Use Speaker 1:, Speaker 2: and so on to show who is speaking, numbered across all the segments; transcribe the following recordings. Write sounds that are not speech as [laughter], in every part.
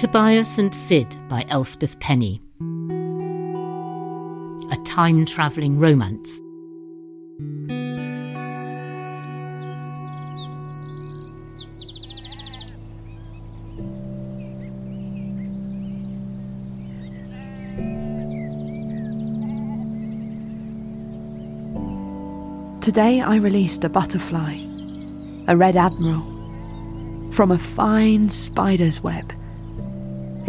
Speaker 1: Tobias and Syd by Elspeth Penny. A time travelling romance.
Speaker 2: Today I released a butterfly, a red admiral, from a fine spider's web.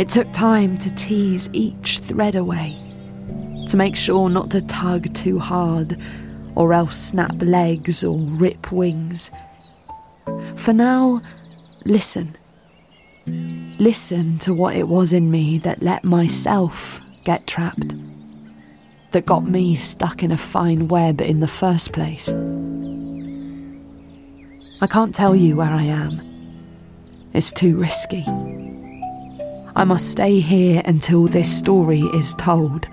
Speaker 2: It took time to tease each thread away, to make sure not to tug too hard, or else snap legs or rip wings. For now, listen. Listen to what it was in me that let myself get trapped that got me stuck in a fine web in the first place. I can't tell you where I am. It's too risky. I must stay here until this story is told.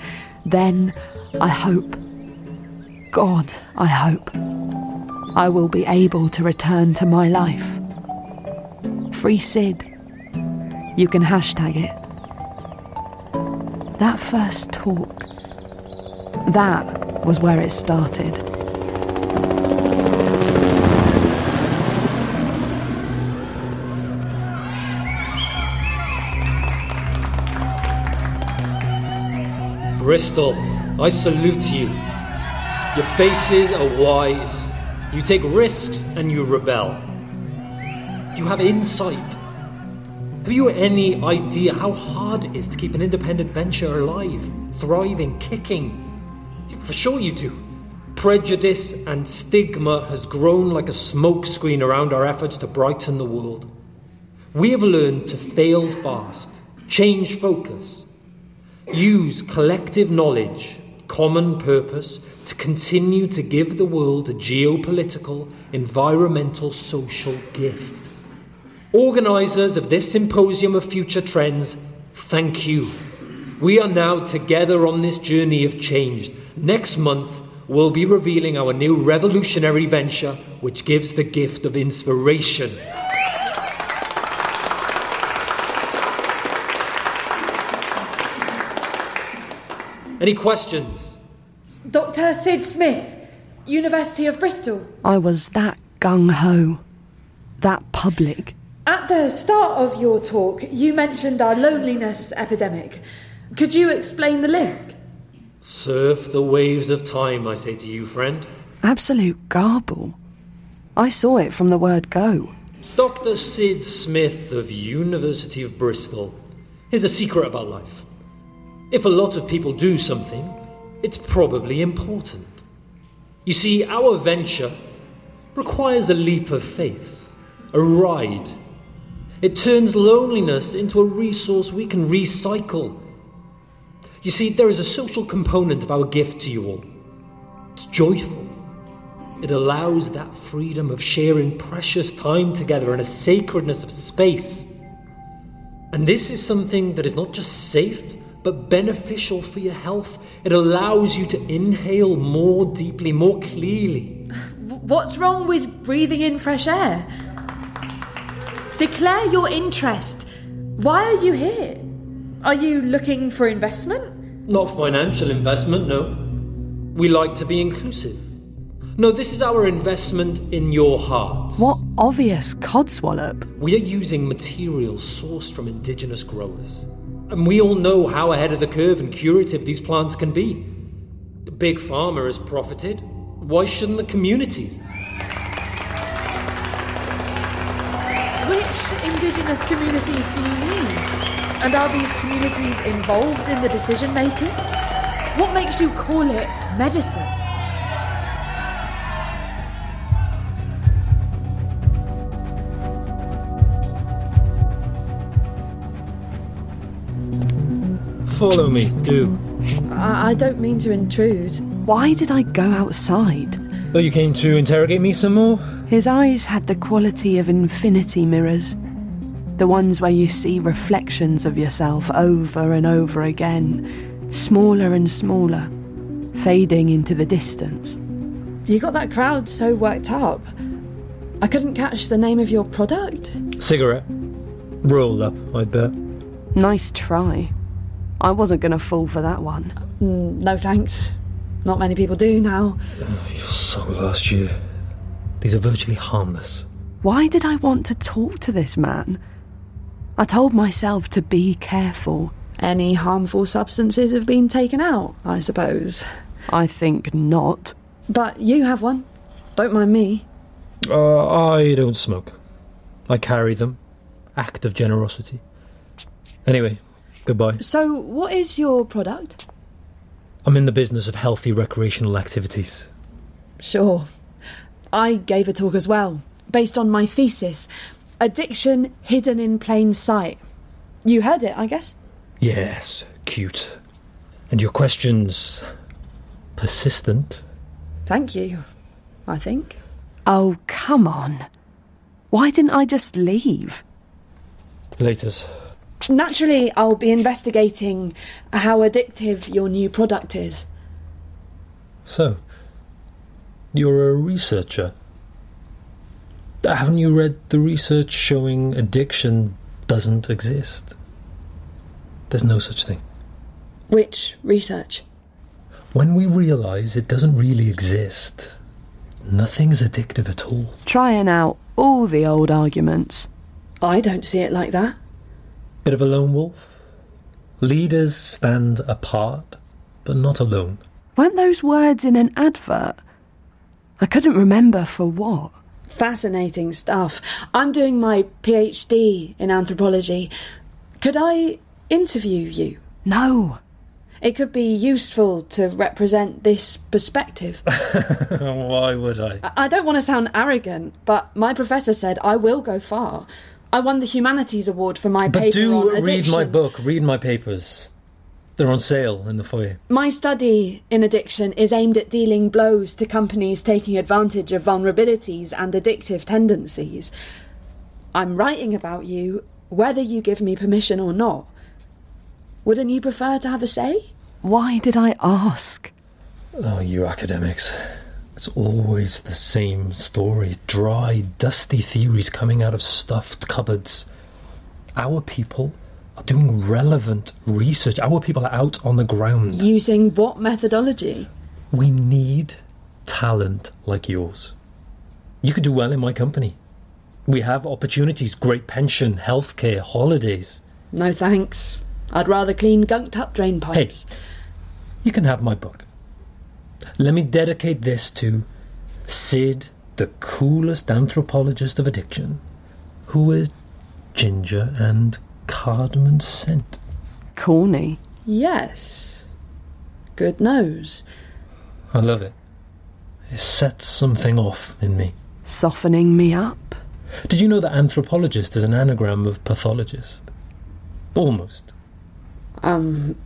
Speaker 2: Then I hope, God, I hope, I will be able to return to my life. Free Syd. You can hashtag it. That first talk that was where it started.
Speaker 3: Bristol, I salute you. Your faces are wise. You take risks and you rebel. You have insight. Have you any idea how hard it is to keep an independent venture alive, thriving, kicking? For sure you do. Prejudice and stigma has grown like a smokescreen around our efforts to brighten the world. We have learned to fail fast, change focus, use collective knowledge, common purpose to continue to give the world a geopolitical, environmental, social gift. Organisers of this symposium of future trends, thank you. We are now together on this journey of change Next month, we'll be revealing our new revolutionary venture, which gives the gift of inspiration. Any questions?
Speaker 4: Dr. Syd Smith, University of Bristol.
Speaker 2: I was that gung ho, that public.
Speaker 4: At the start of your talk, you mentioned our loneliness epidemic. Could you explain the link?
Speaker 3: Surf the waves of time, I say to you, friend.
Speaker 2: Absolute garble. I saw it from the word go.
Speaker 3: Dr. Syd Smith of University of Bristol. Here's a secret about life. If a lot of people do something, it's probably important. You see, our venture requires a leap of faith, a ride. It turns loneliness into a resource we can recycle you see, there is a social component of our gift to you all. It's joyful. It allows that freedom of sharing precious time together and a sacredness of space. And this is something that is not just safe, but beneficial for your health. It allows you to inhale more deeply, more clearly.
Speaker 4: What's wrong with breathing in fresh air? Declare your interest. Why are you here? Are you looking for investment?
Speaker 3: Not financial investment, no. We like to be inclusive. No, this is our investment in your heart.
Speaker 2: What obvious codswallop.
Speaker 3: We are using materials sourced from indigenous growers. And we all know how ahead of the curve and curative these plants can be. The big pharma has profited. Why shouldn't the communities?
Speaker 4: Which indigenous communities do you mean? And are these communities involved in the decision making? What makes you call it medicine?
Speaker 3: Follow me, do.
Speaker 4: I, I don't mean to intrude.
Speaker 2: Why did I go outside?
Speaker 3: Oh, you came to interrogate me some more?
Speaker 2: His eyes had the quality of infinity mirrors the ones where you see reflections of yourself over and over again, smaller and smaller, fading into the distance.
Speaker 4: You got that crowd so worked up. I couldn't catch the name of your product.
Speaker 3: Cigarette. Roll up, I bet.
Speaker 5: Nice try. I wasn't going to fall for that one.
Speaker 2: Mm, no thanks. Not many people do now.
Speaker 3: You saw last year. These are virtually harmless.
Speaker 5: Why did I want to talk to this man? I told myself to be careful.
Speaker 2: Any harmful substances have been taken out, I suppose.
Speaker 5: I think not.
Speaker 2: But you have one. Don't mind me.
Speaker 3: Uh, I don't smoke. I carry them. Act of generosity. Anyway, goodbye.
Speaker 2: So, what is your product?
Speaker 3: I'm in the business of healthy recreational activities.
Speaker 2: Sure. I gave a talk as well, based on my thesis Addiction Hidden in Plain Sight. You heard it, I guess?
Speaker 3: Yes, cute. And your questions. persistent.
Speaker 2: Thank you, I think.
Speaker 5: Oh, come on. Why didn't I just leave?
Speaker 3: Laters.
Speaker 2: Naturally, I'll be investigating how addictive your new product is.
Speaker 3: So, you're a researcher. Haven't you read the research showing addiction doesn't exist? There's no such thing.
Speaker 2: Which research?
Speaker 3: When we realize it doesn't really exist, nothing's addictive at all.
Speaker 5: Trying out all the old arguments.
Speaker 2: I don't see it like that.
Speaker 3: Bit of a lone wolf. Leaders stand apart, but not alone.
Speaker 5: Weren't those words in an advert? I couldn't remember for what.
Speaker 2: Fascinating stuff. I'm doing my PhD in anthropology. Could I interview you?
Speaker 5: No.
Speaker 2: It could be useful to represent this perspective. [laughs]
Speaker 3: Why would I?
Speaker 2: I- I don't want to sound arrogant, but my professor said I will go far. I won the Humanities Award for my
Speaker 3: But
Speaker 2: paper
Speaker 3: do
Speaker 2: on
Speaker 3: read my book, read my papers. They're on sale in the foyer.
Speaker 2: My study in addiction is aimed at dealing blows to companies taking advantage of vulnerabilities and addictive tendencies. I'm writing about you, whether you give me permission or not. Wouldn't you prefer to have a say?
Speaker 5: Why did I ask?
Speaker 3: Oh, you academics. It's always the same story. Dry, dusty theories coming out of stuffed cupboards. Our people are doing relevant research. Our people are out on the ground.
Speaker 2: Using what methodology?
Speaker 3: We need talent like yours. You could do well in my company. We have opportunities, great pension, healthcare, holidays.
Speaker 2: No thanks. I'd rather clean gunked up drain
Speaker 3: Hey,
Speaker 2: pipes.
Speaker 3: you can have my book. Let me dedicate this to Syd, the coolest anthropologist of addiction, who is ginger and cardamom scent.
Speaker 5: Corny.
Speaker 2: Yes. Good nose.
Speaker 3: I love it. It sets something off in me.
Speaker 5: Softening me up.
Speaker 3: Did you know that anthropologist is an anagram of pathologist? Almost,
Speaker 2: Um,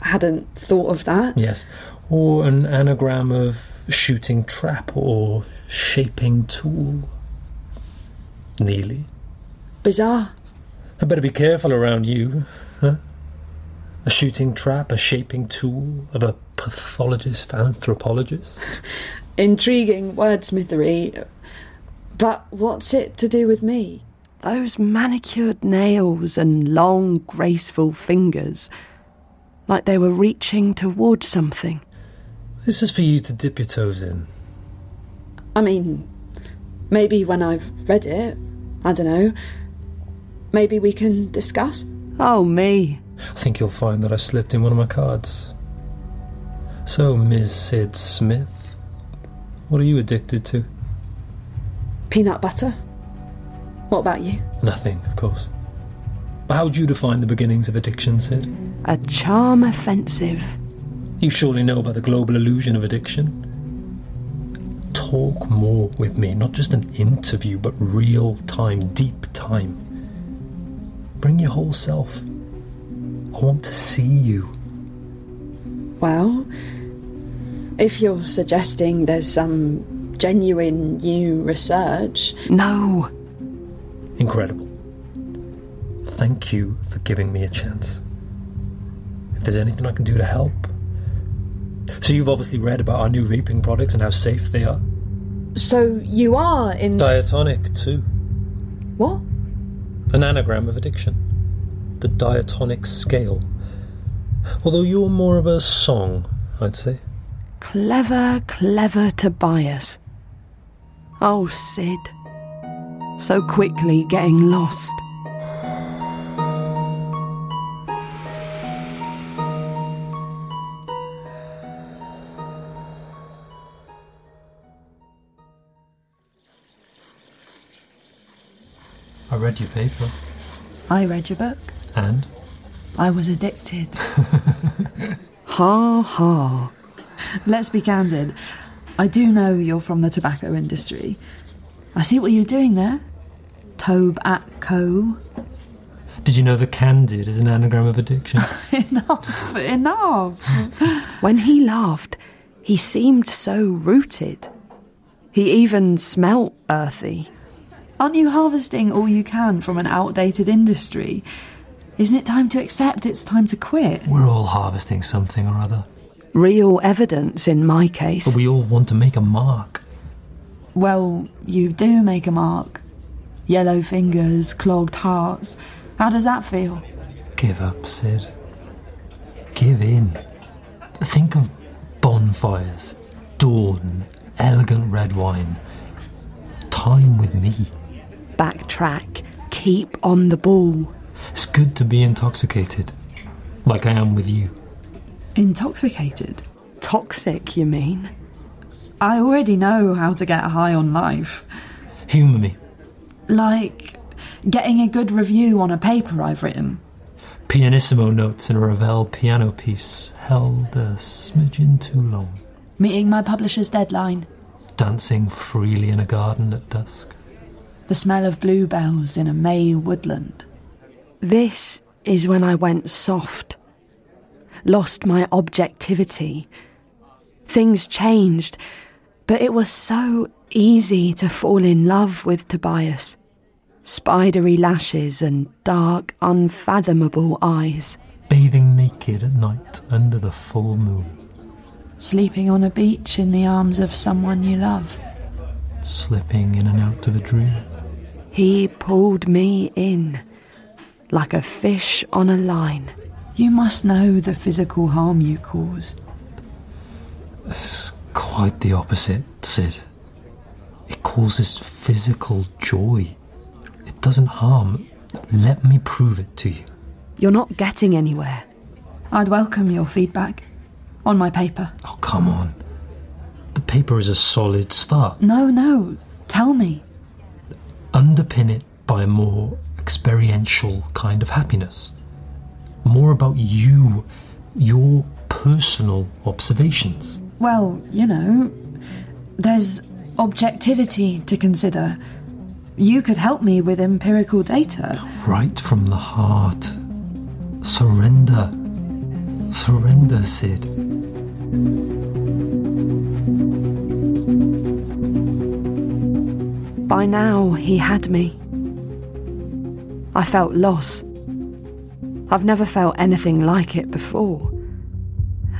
Speaker 2: hadn't thought of that.
Speaker 3: yes. Or an anagram of shooting trap or shaping tool. Nearly.
Speaker 2: Bizarre.
Speaker 3: I better be careful around you. Huh? A shooting trap, a shaping tool of a pathologist, anthropologist. [laughs]
Speaker 2: Intriguing wordsmithery. But what's it to do with me?
Speaker 5: Those manicured nails and long, graceful fingers. Like they were reaching toward something.
Speaker 3: This is for you to dip your toes in.
Speaker 2: I mean, maybe when I've read it, I don't know. Maybe we can discuss.
Speaker 5: Oh, me.
Speaker 3: I think you'll find that I slipped in one of my cards. So, Ms. Syd Smith, what are you addicted to?
Speaker 2: Peanut butter? What about you?
Speaker 3: Nothing, of course. But how would you define the beginnings of addiction, Syd?
Speaker 5: A charm offensive.
Speaker 3: You surely know about the global illusion of addiction. Talk more with me, not just an interview, but real time, deep time. Bring your whole self. I want to see you.
Speaker 2: Well, if you're suggesting there's some genuine new research,
Speaker 5: No.
Speaker 3: Incredible. Thank you for giving me a chance. If there's anything I can do to help. So, you've obviously read about our new vaping products and how safe they are.
Speaker 2: so you are in.
Speaker 3: Diatonic, too.
Speaker 2: what?
Speaker 3: An anagram of addiction. the diatonic scale. Although you're more of a song, I'd say.
Speaker 2: Clever, clever Tobias. Oh, Syd. So quickly getting lost.
Speaker 3: I read your paper.
Speaker 2: I read your book.
Speaker 3: And?
Speaker 2: I was addicted. [laughs] ha ha. Let's be candid. I do know you're from the tobacco industry. I see what you're doing there. Tobe at Co.
Speaker 3: Did you know that candid is an anagram of addiction? [laughs]
Speaker 2: enough, enough. when he laughed, he seemed so rooted. He even smelt earthy. Aren't you harvesting all you can from an outdated industry? Isn't it time to accept it's time to quit?
Speaker 3: We're all harvesting something or other.
Speaker 2: Real evidence in my case.
Speaker 3: But we all want to make a mark.
Speaker 2: Well, you do make a mark. Yellow fingers, clogged hearts. How does that feel?
Speaker 3: Give up, Syd. Give in. Think of bonfires, dawn, elegant red wine. Time with me.
Speaker 2: Backtrack. Keep on the ball.
Speaker 3: It's good to be intoxicated, like I am with you.
Speaker 2: Intoxicated? Toxic, you mean? I already know how to get high on life.
Speaker 3: Humour me.
Speaker 2: Like getting a good review on a paper I've written.
Speaker 3: Pianissimo notes in a Ravel piano piece held a smidgen too long.
Speaker 2: Meeting my publisher's deadline.
Speaker 3: Dancing freely in a garden at dusk.
Speaker 2: The smell of bluebells in a May woodland. This is when I went soft. Lost my objectivity. Things changed, but it was so easy to fall in love with Tobias. Spidery lashes and dark, unfathomable eyes.
Speaker 3: Bathing naked at night under the full moon.
Speaker 2: Sleeping on a beach in the arms of someone you love.
Speaker 3: Slipping in and out of a dream.
Speaker 2: He pulled me in like a fish on a line. You must know the physical harm you cause.
Speaker 3: It's quite the opposite, Syd. It causes physical joy. It doesn't harm. Let me prove it to you.
Speaker 2: You're not getting anywhere. I'd welcome your feedback on my paper.
Speaker 3: Oh, come on. The paper is a solid start.
Speaker 2: No, no. Tell me.
Speaker 3: Underpin it by a more experiential kind of happiness. More about you, your personal observations.
Speaker 2: Well, you know, there's objectivity to consider. You could help me with empirical data.
Speaker 3: Right from the heart. Surrender. Surrender, Syd.
Speaker 2: By now, he had me. I felt loss. I've never felt anything like it before.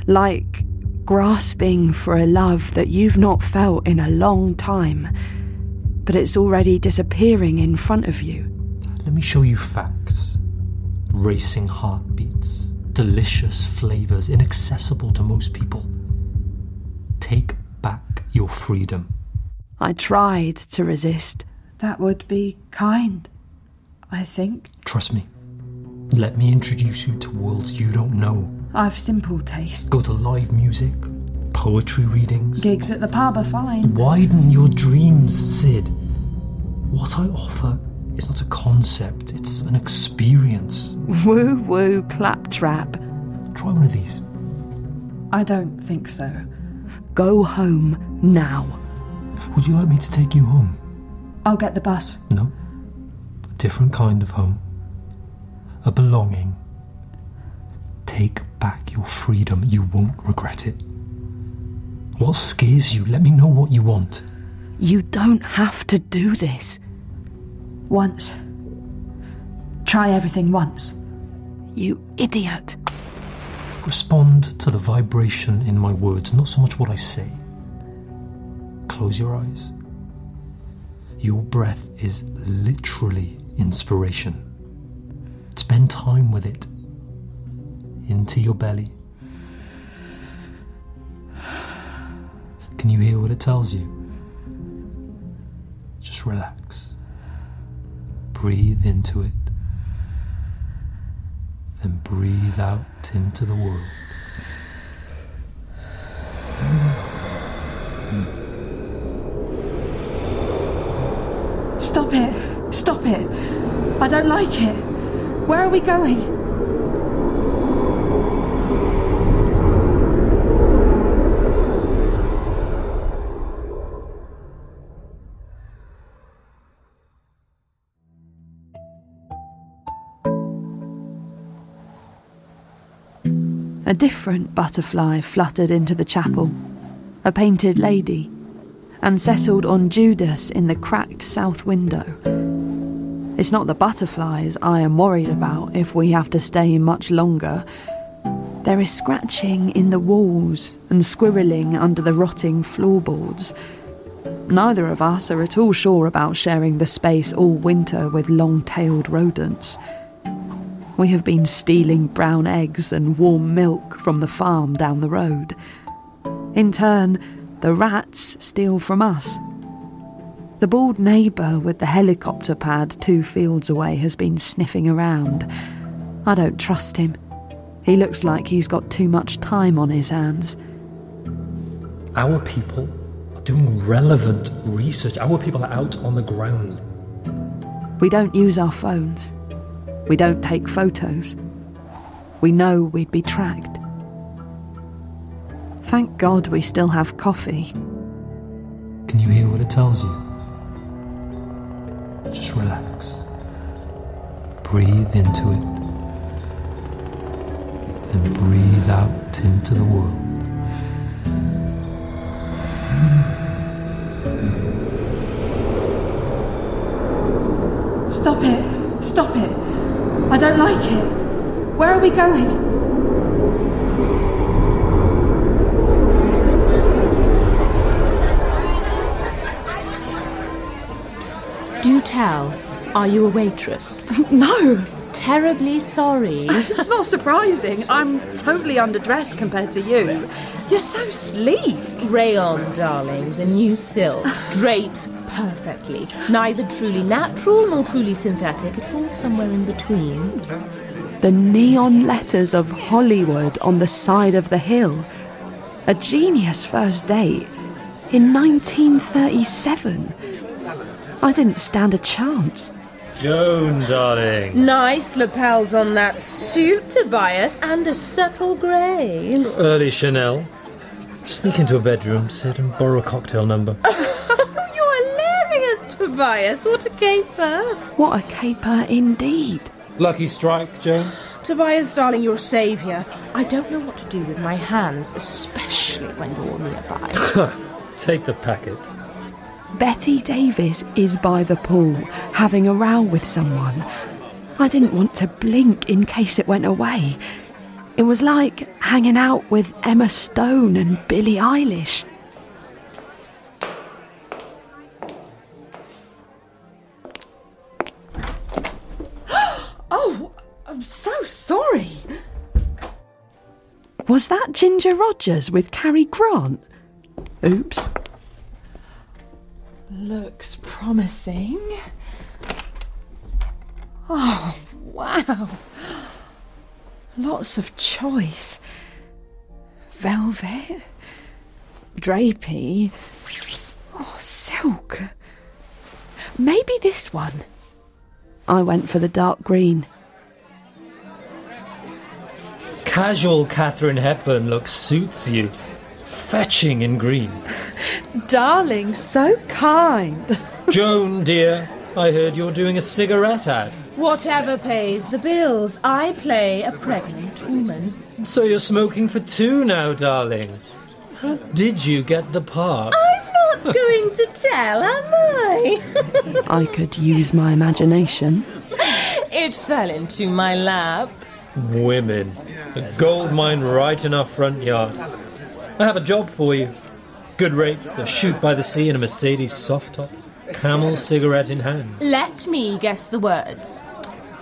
Speaker 2: Like grasping for a love that you've not felt in a long time, but it's already disappearing in front of you.
Speaker 3: Let me show you facts. Racing heartbeats, delicious flavours, inaccessible to most people. Take back your freedom.
Speaker 2: I tried to resist. That would be kind, I think.
Speaker 3: Trust me. Let me introduce you to worlds you don't know.
Speaker 2: I've simple tastes.
Speaker 3: Go to live music, poetry readings.
Speaker 2: Gigs at the pub are fine.
Speaker 3: Widen your dreams, Syd. What I offer is not a concept, it's an experience.
Speaker 2: Woo woo claptrap.
Speaker 3: Try one of these.
Speaker 2: I don't think so. Go home now.
Speaker 3: Would you like me to take you home?
Speaker 2: I'll get the bus.
Speaker 3: No. A different kind of home. A belonging. Take back your freedom. You won't regret it. What scares you? Let me know what you want.
Speaker 2: You don't have to do this. Once. Try everything once. You idiot.
Speaker 3: Respond to the vibration in my words, not so much what I say. Close your eyes. Your breath is literally inspiration. Spend time with it. Into your belly. Can you hear what it tells you? Just relax. Breathe into it. Then breathe out into the world.
Speaker 4: Stop it! Stop it! I don't like it! Where are we going?
Speaker 2: A different butterfly fluttered into the chapel, a painted lady, and settled on Judas in the cracked south window. It's not the butterflies I am worried about if we have to stay much longer. There is scratching in the walls and squirreling under the rotting floorboards. Neither of us are at all sure about sharing the space all winter with long tailed rodents. We have been stealing brown eggs and warm milk from the farm down the road. In turn, the rats steal from us. The bald neighbour with the helicopter pad two fields away has been sniffing around. I don't trust him. He looks like he's got too much time on his hands.
Speaker 3: Our people are doing relevant research. Our people are out on the ground.
Speaker 2: We don't use our phones. We don't take photos. We know we'd be tracked. Thank God we still have coffee.
Speaker 3: Can you hear what it tells you? Just relax. Breathe into it. And breathe out into the world.
Speaker 4: Stop it! Stop it! I don't like it! Where are we going?
Speaker 6: Tell, are you a waitress? [laughs]
Speaker 4: No!
Speaker 6: Terribly sorry. [laughs]
Speaker 4: It's not surprising. I'm totally underdressed compared to you. You're so sleek.
Speaker 6: Rayon, darling, the new silk. Drapes perfectly. Neither truly natural nor truly synthetic. It falls somewhere in between.
Speaker 2: The neon letters of Hollywood on the side of the hill. A genius first date in 1937. I didn't stand a chance.
Speaker 3: Joan, darling.
Speaker 6: Nice lapels on that suit, Tobias, and a subtle grey.
Speaker 3: Early Chanel. Sneak into a bedroom, sit and borrow a cocktail number. [laughs]
Speaker 6: You're hilarious, Tobias. What a caper.
Speaker 2: What a caper indeed.
Speaker 3: Lucky strike, Joan.
Speaker 6: Tobias, darling, you're a saviour. I don't know what to do with my hands, especially when you're nearby. [laughs]
Speaker 3: Take the packet.
Speaker 2: Bette Davis is by the pool, having a row with someone. I didn't want to blink in case it went away. It was like hanging out with Emma Stone and Billie Eilish. [gasps]
Speaker 4: Oh, I'm so sorry.
Speaker 2: Was that Ginger Rogers with Cary Grant? Oops.
Speaker 4: Looks promising. Oh, wow. Lots of choice. Velvet, drapey, oh, silk.
Speaker 2: Maybe this one. I went for the dark green.
Speaker 3: Casual Katharine Hepburn look suits you. Fetching in green.
Speaker 4: Darling, so kind. [laughs]
Speaker 3: Joan, dear, I heard you're doing a cigarette ad.
Speaker 6: Whatever pays the bills, I play a pregnant woman.
Speaker 3: So you're smoking for two now, darling. How did you get the part?
Speaker 6: I'm not going to tell, am I? [laughs]
Speaker 2: I could use my imagination.
Speaker 6: it fell into my lap.
Speaker 3: Women. A gold mine right in our front yard. I have a job for you. Good rates, a shoot by the sea in a Mercedes soft top, camel cigarette in hand.
Speaker 6: Let me guess the words.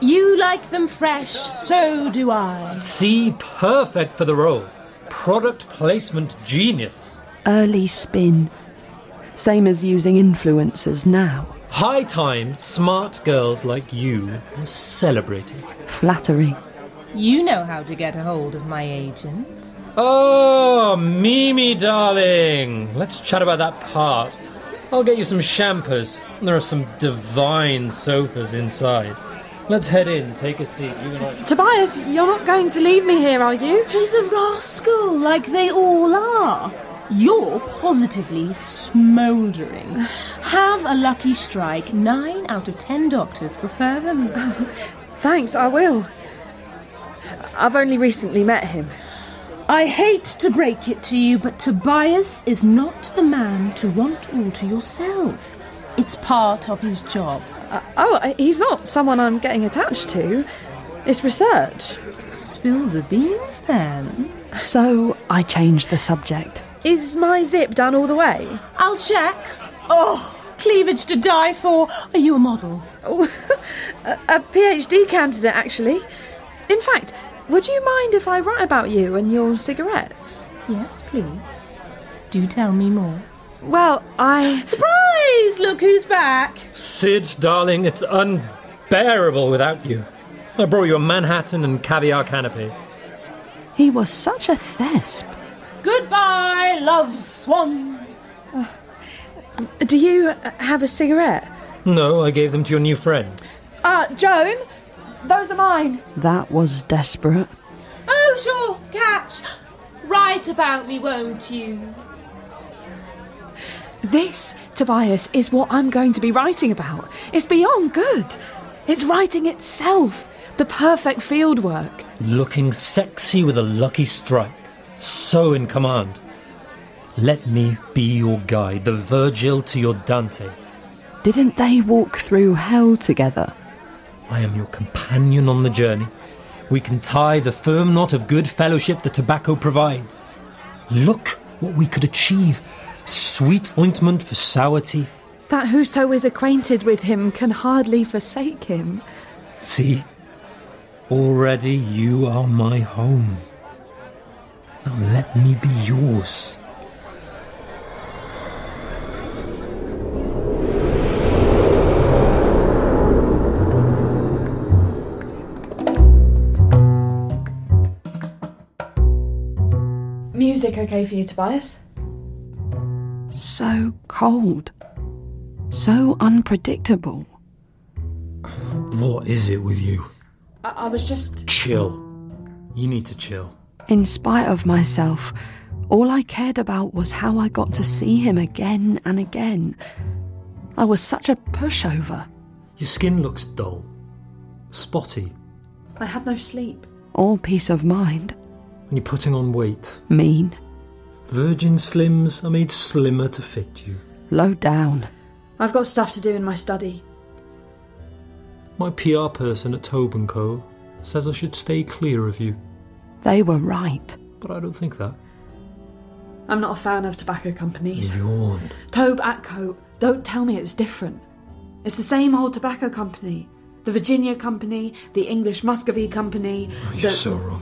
Speaker 6: You like them fresh, so do I.
Speaker 3: See, perfect for the role. Product placement genius.
Speaker 2: Early spin. Same as using influencers now.
Speaker 3: High time smart girls like you are celebrated.
Speaker 2: Flattery.
Speaker 6: You know how to get a hold of my agent.
Speaker 3: Oh, Mimi, darling. Let's chat about that part. I'll get you some champers. There are some divine sofas inside. Let's head in, take a seat. You and I.
Speaker 4: Tobias, you're not going to leave me here, are you?
Speaker 6: He's a rascal, like they all are. You're positively smouldering. [sighs] Have a lucky strike. Nine out of ten doctors prefer them. [laughs]
Speaker 4: Thanks, I will. I've only recently met him.
Speaker 6: I hate to break it to you, but Tobias is not the man to want all to yourself. It's part of his job.
Speaker 4: Uh, oh, he's not someone I'm getting attached to. It's research.
Speaker 6: Spill the beans then.
Speaker 2: So I changed the subject.
Speaker 4: Is my zip done all the way?
Speaker 6: I'll check. Oh, cleavage to die for. Are you a model?
Speaker 4: Oh, [laughs] a PhD candidate, actually. In fact, would you mind if I write about you and your cigarettes?
Speaker 6: Yes, please. Do tell me more.
Speaker 4: Well, I.
Speaker 6: Surprise! Look who's back.
Speaker 3: Syd, darling, it's unbearable without you. I brought you a Manhattan and caviar canapé.
Speaker 2: He was such a thesp.
Speaker 6: Goodbye, love swan.
Speaker 4: Do you have a cigarette?
Speaker 3: No, I gave them to your new friend.
Speaker 4: Ah, uh, Joan, those are mine.
Speaker 2: That was desperate.
Speaker 6: Oh, sure, catch. Write about me, won't you?
Speaker 4: This, Tobias, is what I'm going to be writing about. It's beyond good. It's writing itself. The perfect field work.
Speaker 3: Looking sexy with a lucky strike. So in command. Let me be your guide, the Virgil to your Dante.
Speaker 2: Didn't they walk through hell together?
Speaker 3: I am your companion on the journey. We can tie the firm knot of good fellowship the tobacco provides. Look what we could achieve. Sweet ointment for sour teeth.
Speaker 4: That whoso is acquainted with him can hardly forsake him.
Speaker 3: See, already you are my home. Now let me be yours.
Speaker 4: Music okay for you, Tobias?
Speaker 2: So cold. So unpredictable.
Speaker 3: What is it with you?
Speaker 4: I, I was just.
Speaker 3: Chill. You need to chill.
Speaker 2: In spite of myself, all I cared about was how I got to see him again and again. I was such a pushover.
Speaker 3: Your skin looks dull, spotty,
Speaker 4: I had no sleep.
Speaker 2: All peace of mind.
Speaker 3: And you're putting on weight.
Speaker 2: Mean.
Speaker 3: Virgin Slims are made slimmer to fit you.
Speaker 2: Low down.
Speaker 4: I've got stuff to do in my study.
Speaker 3: My PR person at Tobe & Co. says I should stay clear of you,
Speaker 2: They were right.
Speaker 3: but I don't think that.
Speaker 4: I'm not a fan of tobacco companies.
Speaker 3: Yawn.
Speaker 4: Tobe Atco, don't tell me it's different. It's the same old tobacco company. The Virginia Company, the English Muscovy Company.
Speaker 3: Oh, you're so wrong.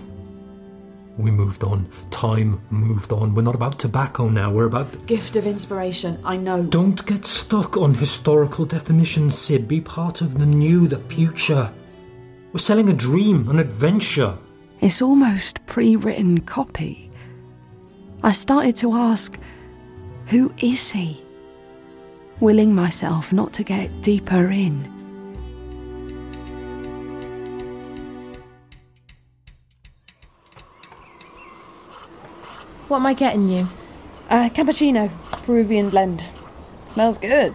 Speaker 3: We moved on. Time moved on. We're not about tobacco now. We're about.
Speaker 4: Gift of inspiration, I know.
Speaker 3: Don't get stuck on historical definitions, Syd. Be part of the new, the future. We're selling a dream, an adventure.
Speaker 2: It's almost pre written copy. I started to ask, who is he? Willing myself not to get deeper in.
Speaker 6: What am I getting you?
Speaker 4: Uh, cappuccino, Peruvian blend. Smells good.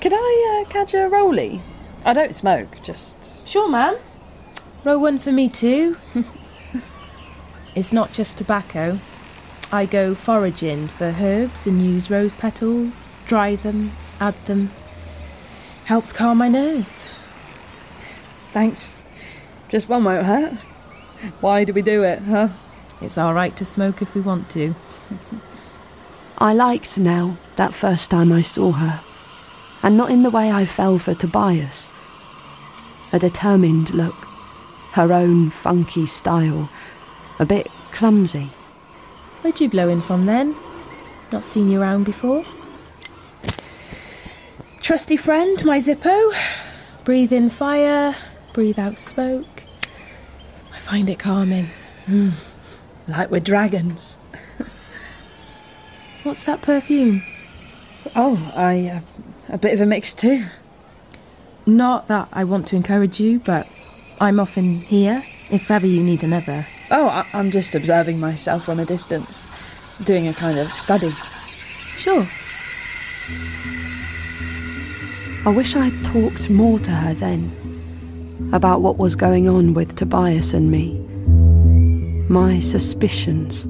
Speaker 4: Could I uh, catch a rollie? I don't smoke, just.
Speaker 6: Sure, ma'am. Roll one for me too. [laughs] it's not just tobacco. I go foraging for herbs and use rose petals, dry them, add them. Helps calm my nerves.
Speaker 4: Thanks. Just one won't hurt. Why do we do it, huh?
Speaker 6: It's all right to smoke if we want to.
Speaker 2: I liked Nell that first time I saw her, and not in the way I fell for Tobias. a determined look, her own funky style, a bit clumsy.
Speaker 6: Where'd you blow in from then? Not seen you around before. Trusty friend, my Zippo. Breathe in fire, breathe out smoke. I find it calming. Hmm.
Speaker 4: Like we're dragons. [laughs]
Speaker 6: What's that perfume?
Speaker 4: Oh, I. Uh, a bit of a mix too.
Speaker 6: Not that I want to encourage you, but I'm often here if ever you need another.
Speaker 4: Oh, I- I'm just observing myself from a distance, doing a kind of study.
Speaker 6: Sure.
Speaker 2: I wish I'd talked more to her then about what was going on with Tobias and me. My suspicions.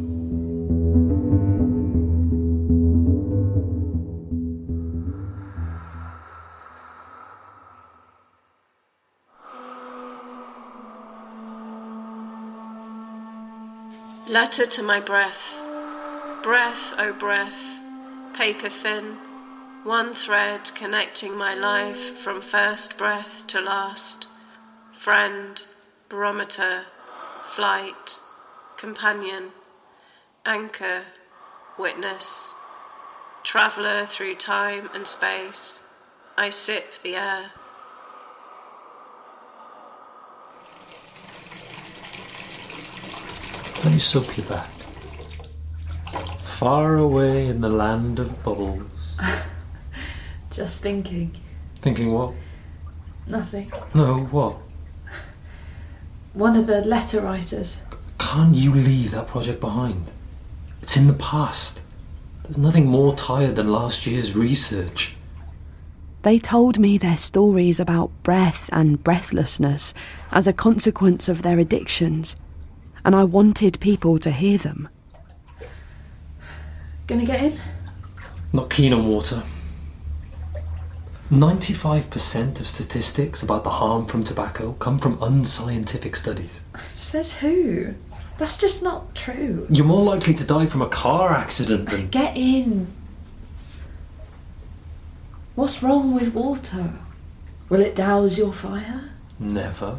Speaker 7: Letter to my breath. Breath, O oh breath, paper thin, one thread connecting my life from first breath to last. Friend, barometer, flight, companion, anchor, witness, traveller through time and space. I sip the air.
Speaker 3: Let me suck you back. Far away in the land of bubbles. [laughs]
Speaker 4: Just thinking.
Speaker 3: Thinking what?
Speaker 4: Nothing.
Speaker 3: No, what?
Speaker 4: One of the letter writers.
Speaker 3: Can't you leave that project behind? It's in the past. There's nothing more tired than last year's research.
Speaker 2: They told me their stories about breath and breathlessness as a consequence of their addictions, and I wanted people to hear them.
Speaker 4: Gonna get in?
Speaker 3: Not keen on water. 95% of statistics about the harm from tobacco come from unscientific studies.
Speaker 4: Says who? That's just not true.
Speaker 3: You're more likely to die from a car accident than.
Speaker 4: Get in. What's wrong with water? Will it douse your fire?
Speaker 3: Never.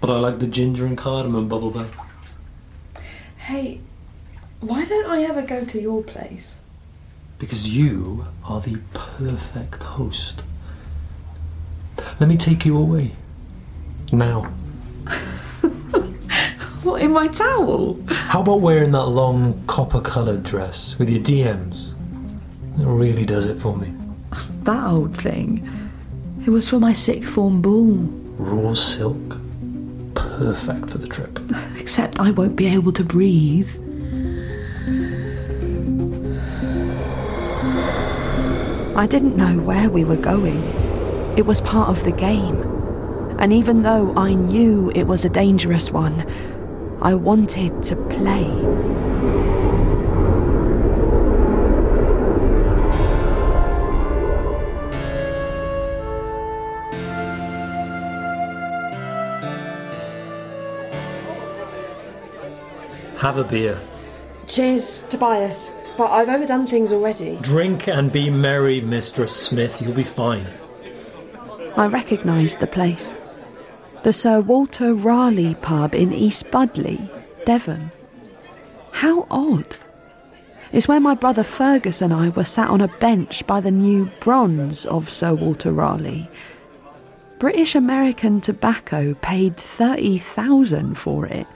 Speaker 3: But I like the ginger and cardamom bubble bath.
Speaker 4: Hey, why don't I ever go to your place?
Speaker 3: Because you are the perfect host. Let me take you away. Now. [laughs]
Speaker 4: What, in my towel?
Speaker 3: How about wearing that long copper coloured dress with your DMs? It really does it for me. [laughs]
Speaker 2: That old thing. It was for my sixth form ball.
Speaker 3: Raw silk. Perfect for the trip. [laughs]
Speaker 2: Except I won't be able to breathe. I didn't know where we were going. It was part of the game. And even though I knew it was a dangerous one, I wanted to play.
Speaker 3: Have a beer.
Speaker 4: Cheers, Tobias. But I've overdone things already.
Speaker 3: Drink and be merry, Mistress Smith. You'll be fine.
Speaker 2: I recognised the place. The Sir Walter Raleigh pub in East Budleigh, Devon. How odd. It's where my brother Fergus and I were sat on a bench by the new bronze of Sir Walter Raleigh. British American Tobacco paid 30,000 for it,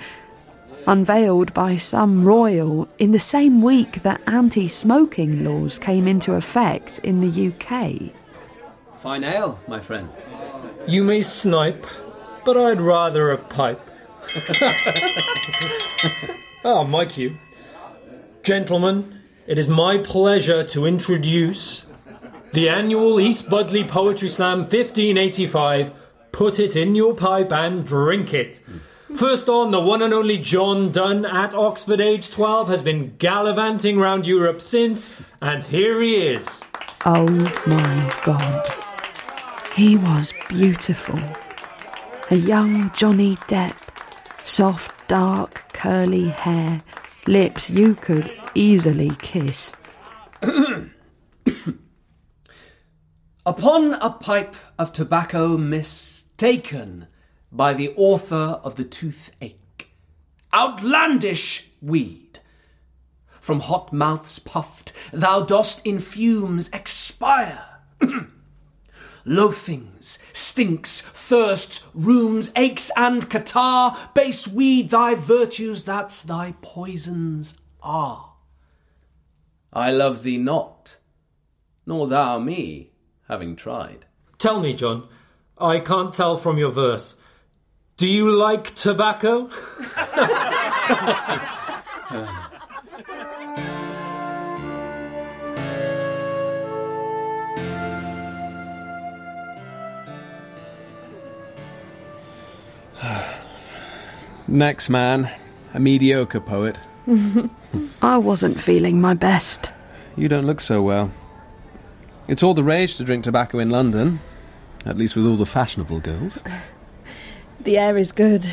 Speaker 2: unveiled by some royal in the same week that anti-smoking laws came into effect in the UK.
Speaker 8: Fine ale, my friend.
Speaker 3: You may snipe, but I'd rather a pipe. [laughs] Ah, my cue. Gentlemen, it is my pleasure to introduce the annual East Budleigh Poetry Slam 1585. Put it in your pipe and drink it. First on, the one and only John Donne at Oxford, age 12, has been gallivanting round Europe since, and here he is.
Speaker 2: Oh my god. He was beautiful. A young Johnny Depp. Soft, dark, curly hair. Lips you could easily kiss. [coughs]
Speaker 8: Upon a pipe of tobacco
Speaker 9: mistaken by the author of the toothache. Outlandish weed. From hot mouths puffed, thou dost in fumes expire. [coughs] Loathings, stinks, thirst, rheums, aches, and catarrh, base weed thy virtues, that's thy poisons are. I love thee not, nor thou me, having tried.
Speaker 3: Tell me, John, I can't tell from your verse. Do you like tobacco? [laughs]
Speaker 8: Next man, a mediocre poet. [laughs]
Speaker 6: I wasn't feeling my best.
Speaker 8: You don't look so well. It's all the rage to drink tobacco in London, at least with all the fashionable girls. [laughs]
Speaker 2: The air is good,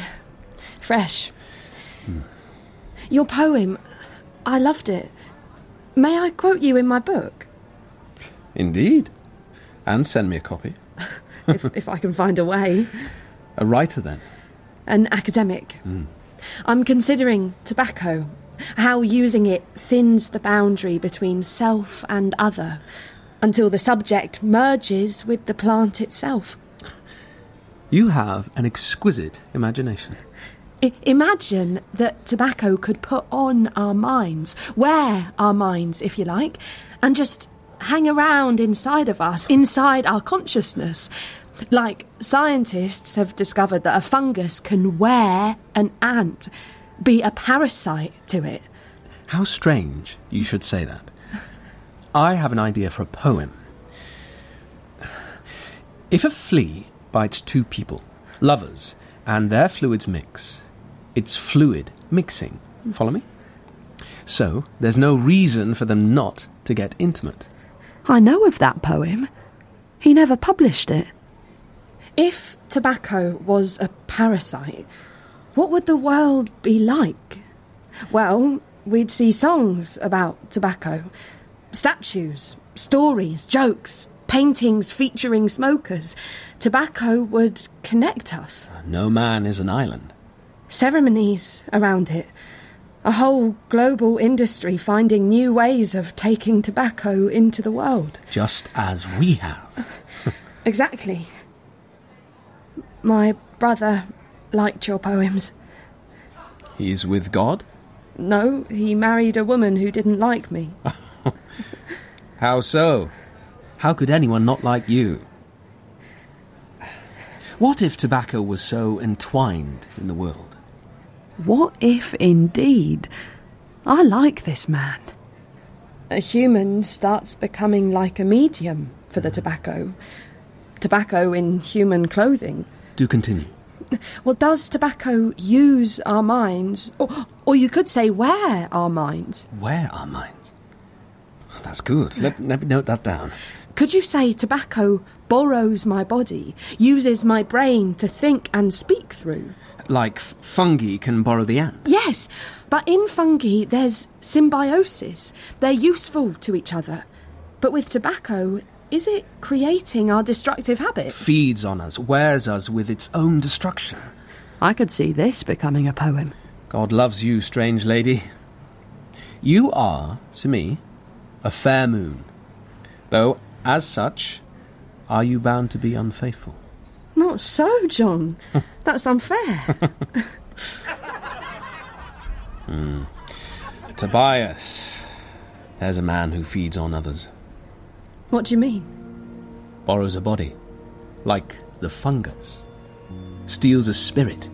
Speaker 2: fresh. Hmm. Your poem, I loved it. May I quote you in my book?
Speaker 8: Indeed. And send me a copy. [laughs]
Speaker 2: if, if I can find a way.
Speaker 8: A writer, then.
Speaker 2: An academic. I'm considering tobacco, how using it thins the boundary between self and other until the subject merges with the plant itself.
Speaker 8: You have an exquisite imagination.
Speaker 2: I- imagine that tobacco could put on our minds, wear our minds, if you like, and just hang around inside of us, inside our consciousness. Like scientists have discovered that a fungus can wear an ant, be a parasite to it.
Speaker 8: How strange you should say that. I have an idea for a poem. If a flea bites two people, lovers, and their fluids mix, it's fluid mixing. Follow me? So, there's no reason for them not to get intimate.
Speaker 6: I know of that poem. He never published it.
Speaker 2: If tobacco was a parasite, what would the world be like? Well, we'd see songs about tobacco, statues, stories, jokes, paintings featuring smokers. Tobacco would connect us.
Speaker 8: No man is an island.
Speaker 2: Ceremonies around it. A whole global industry finding new ways of taking tobacco into the world.
Speaker 8: Just as we have. [laughs]
Speaker 2: Exactly. My brother liked your poems.
Speaker 8: He's with God?
Speaker 2: No, he married a woman who didn't like me. [laughs]
Speaker 8: How so? How could anyone not like you? What if tobacco was so entwined in the world?
Speaker 6: What if indeed? I like this man.
Speaker 2: A human starts becoming like a medium for the tobacco. Tobacco in human clothing.
Speaker 8: Do continue.
Speaker 2: Well, does tobacco use our minds? Or, or you could say, wear our minds?
Speaker 8: Where our minds? That's good. Let, let me note that down.
Speaker 2: Could you say tobacco borrows my body, uses my brain to think and speak through?
Speaker 8: Like f- fungi can borrow the ant.
Speaker 2: Yes, but in fungi there's symbiosis. They're useful to each other. But with tobacco, is it creating our destructive habits?
Speaker 8: Feeds on us, wears us with its own destruction.
Speaker 6: I could see this becoming a poem.
Speaker 8: God loves you, strange lady. You are, to me, a fair moon. Though, as such, are you bound to be unfaithful?
Speaker 2: Not so, John. [laughs] That's unfair. Hmm.
Speaker 8: Tobias. There's a man who feeds on others,
Speaker 2: what do you mean?
Speaker 8: borrows a body, like the fungus, steals a spirit.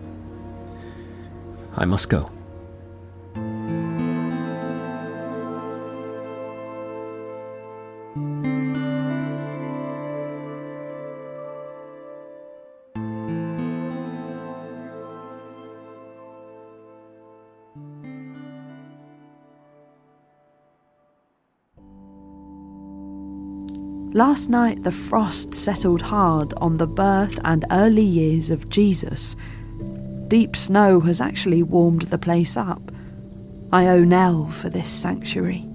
Speaker 8: I must go.
Speaker 6: Last night the frost settled hard on the birth and early years of Jesus. Deep snow has actually warmed the place up. I owe Nell for this sanctuary.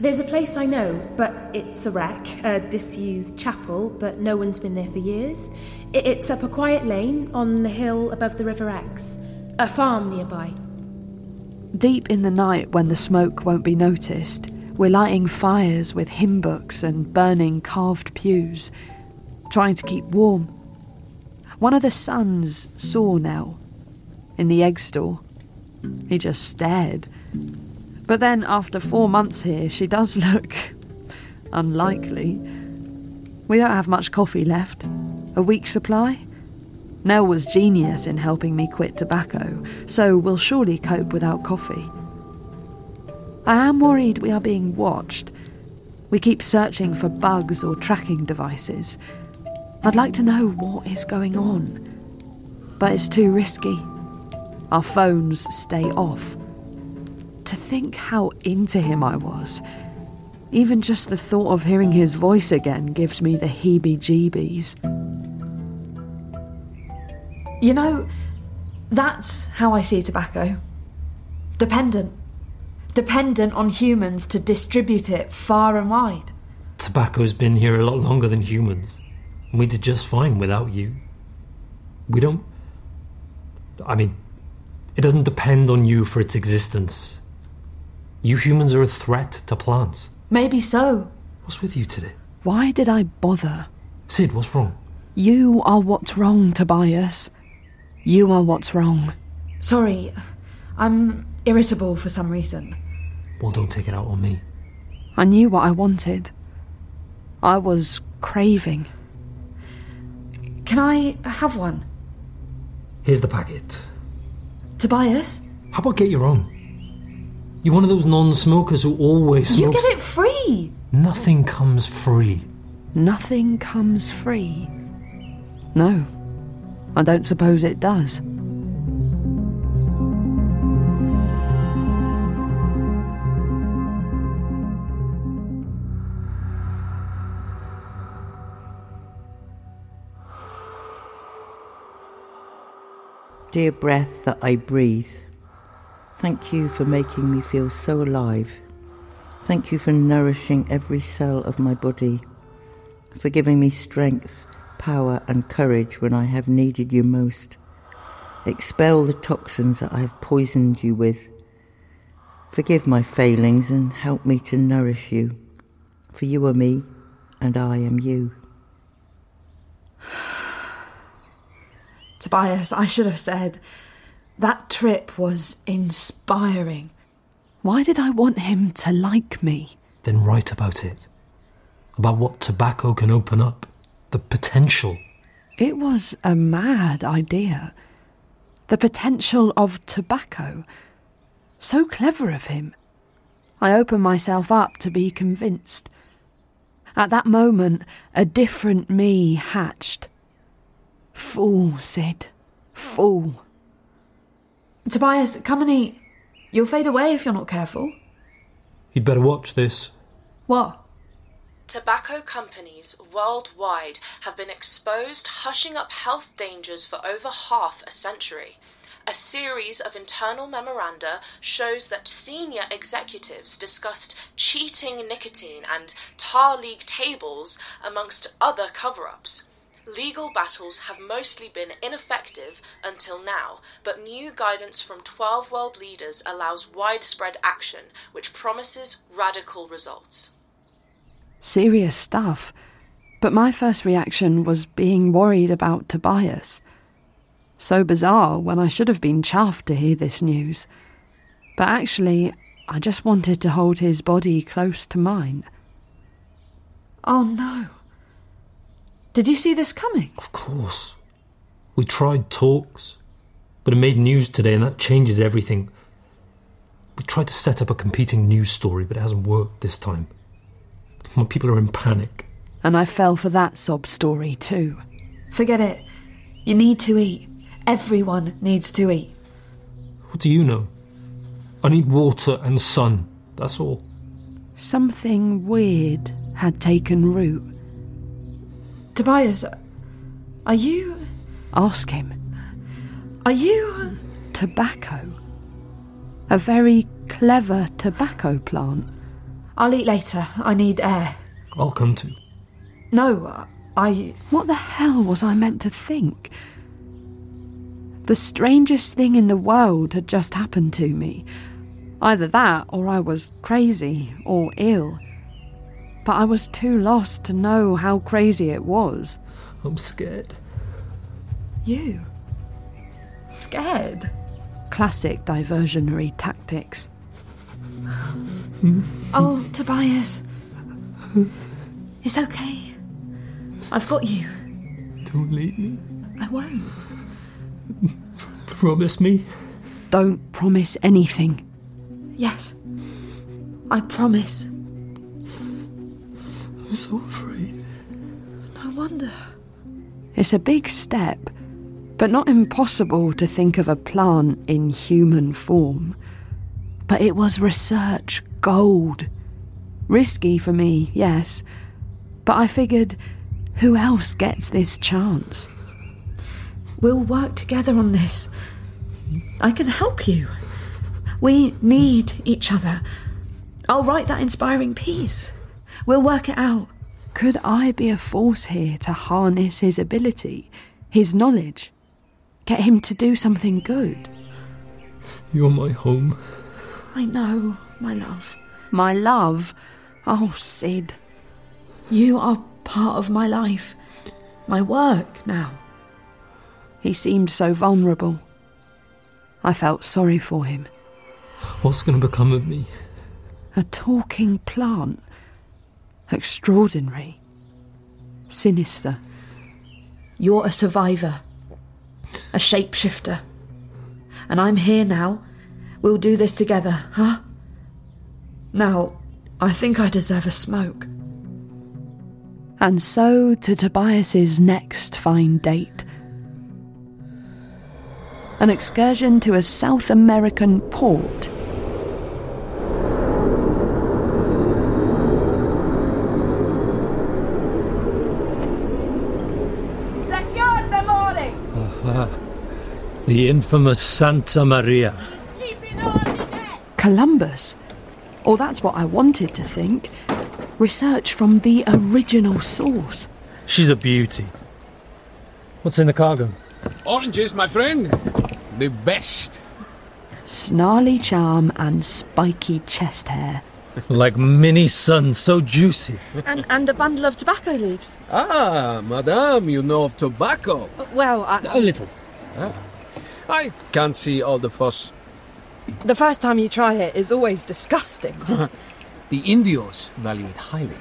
Speaker 6: There's a place I know, but it's a wreck, a disused chapel, but no one's been there for years. It's up a quiet lane on the hill above the River Exe, a farm nearby.
Speaker 2: Deep in the night, when the smoke won't be noticed, we're lighting fires with hymn books and burning carved pews, trying to keep warm. One of the sons saw Nell in the egg store. He just stared. But then, after four months here, she does [laughs] look unlikely. We don't have much coffee left. A week's supply? Nell was genius in helping me quit tobacco, so we'll surely cope without coffee. I am worried we are being watched. We keep searching for bugs or tracking devices. I'd like to know what is going on. But it's too risky. Our phones stay off. To think how into him I was. Even just the thought of hearing his voice again gives me the heebie jeebies. You know, that's how I see tobacco. Dependent. Dependent on humans to distribute it far and wide.
Speaker 3: Tobacco's been here a lot longer than humans. and We did just fine without you. We don't. I mean, it doesn't depend on you for its existence. You humans are a threat to plants.
Speaker 2: Maybe so.
Speaker 3: What's with you today?
Speaker 2: Why did I bother?
Speaker 3: Syd, what's wrong?
Speaker 2: You are what's wrong, Tobias. You are what's wrong. Sorry, I'm irritable for some reason.
Speaker 3: Well, don't take it out on me.
Speaker 2: I knew what I wanted. I was craving. Can I have one?
Speaker 3: Here's the packet.
Speaker 2: Tobias?
Speaker 3: How about get your own? You're one of those non smokers who always
Speaker 2: You get it free!
Speaker 3: Nothing comes free.
Speaker 2: Nothing comes free. No, I don't suppose it does.
Speaker 10: Dear breath that I breathe, thank you for making me feel so alive. Thank you for nourishing every cell of my body, for giving me strength, power, and courage when I have needed you most. Expel the toxins that I have poisoned you with. Forgive my failings and help me to nourish you, for you are me and I am you.
Speaker 2: Tobias, I should have said that trip was inspiring. Why did I want him to like me?
Speaker 3: Then write about it. About what tobacco can open up. The potential.
Speaker 2: It was a mad idea. The potential of tobacco. So clever of him. I opened myself up to be convinced. At that moment, a different me hatched. Fool, Syd. Fool. Tobias, come and eat. You'll fade away if you're not careful.
Speaker 3: You'd better watch this.
Speaker 2: What?
Speaker 11: Tobacco companies worldwide have been exposed, hushing up health dangers for over half a century. A series of internal memoranda shows that senior executives discussed cheating nicotine and tar league tables amongst other cover ups. Legal battles have mostly been ineffective until now, but new guidance from 12 world leaders allows widespread action, which promises radical results.
Speaker 2: Serious stuff. But my first reaction was being worried about Tobias. So bizarre when I should have been chuffed to hear this news. But actually, I just wanted to hold his body close to mine. Oh no. Did you see this coming?
Speaker 3: Of course. We tried talks, but it made news today, and that changes everything. We tried to set up a competing news story, but it hasn't worked this time. My people are in panic.
Speaker 2: And I fell for that sob story too. Forget it. You need to eat. Everyone needs to eat.
Speaker 3: What do you know? I need water and sun. That's all.
Speaker 2: Something weird had taken root. Tobias, are you. Ask him. Are you. tobacco? A very clever tobacco plant.
Speaker 12: I'll eat later. I need air.
Speaker 3: I'll come too.
Speaker 12: No, I.
Speaker 2: What the hell was I meant to think? The strangest thing in the world had just happened to me. Either that, or I was crazy, or ill. But I was too lost to know how crazy it was.
Speaker 3: I'm scared.
Speaker 12: You? Scared?
Speaker 2: Classic diversionary tactics. [laughs]
Speaker 12: Oh, Tobias. It's okay. I've got you.
Speaker 3: Don't leave me.
Speaker 12: I won't.
Speaker 3: Promise me.
Speaker 2: Don't promise anything.
Speaker 12: Yes. I promise.
Speaker 3: I'm so afraid.
Speaker 12: No wonder.
Speaker 2: It's a big step, but not impossible to think of a plant in human form. But it was research gold. Risky for me, yes, but I figured who else gets this chance?
Speaker 12: We'll work together on this. I can help you. We need each other. I'll write that inspiring piece. We'll work it out.
Speaker 2: Could I be a force here to harness his ability, his knowledge? Get him to do something good?
Speaker 3: You're my home.
Speaker 12: I know, my love.
Speaker 2: My love? Oh, Syd.
Speaker 12: You are part of my life, my work now.
Speaker 2: He seemed so vulnerable. I felt sorry for him.
Speaker 3: What's going to become of me?
Speaker 2: A talking plant. Extraordinary. Sinister.
Speaker 12: You're a survivor, a shapeshifter. And I'm here now. We'll do this together, huh? Now, I think I deserve a smoke.
Speaker 2: And so to Tobias's next fine date. An excursion to a South American port.
Speaker 13: The
Speaker 3: infamous Santa Maria.
Speaker 2: Columbus? Or that's what I wanted to think. Research from the original source.
Speaker 3: She's a beauty. What's in the cargo?
Speaker 14: Oranges, my friend. The best.
Speaker 2: Snarly charm and spiky chest hair. [laughs]
Speaker 3: Like mini suns, so juicy.
Speaker 12: And, and a bundle of tobacco leaves.
Speaker 8: Ah, madame, you know of tobacco.
Speaker 12: Well, I,
Speaker 3: A little.
Speaker 8: I can't see all the fuss.
Speaker 12: the first time you try it is always disgusting. [laughs]
Speaker 8: The Indios value it highly.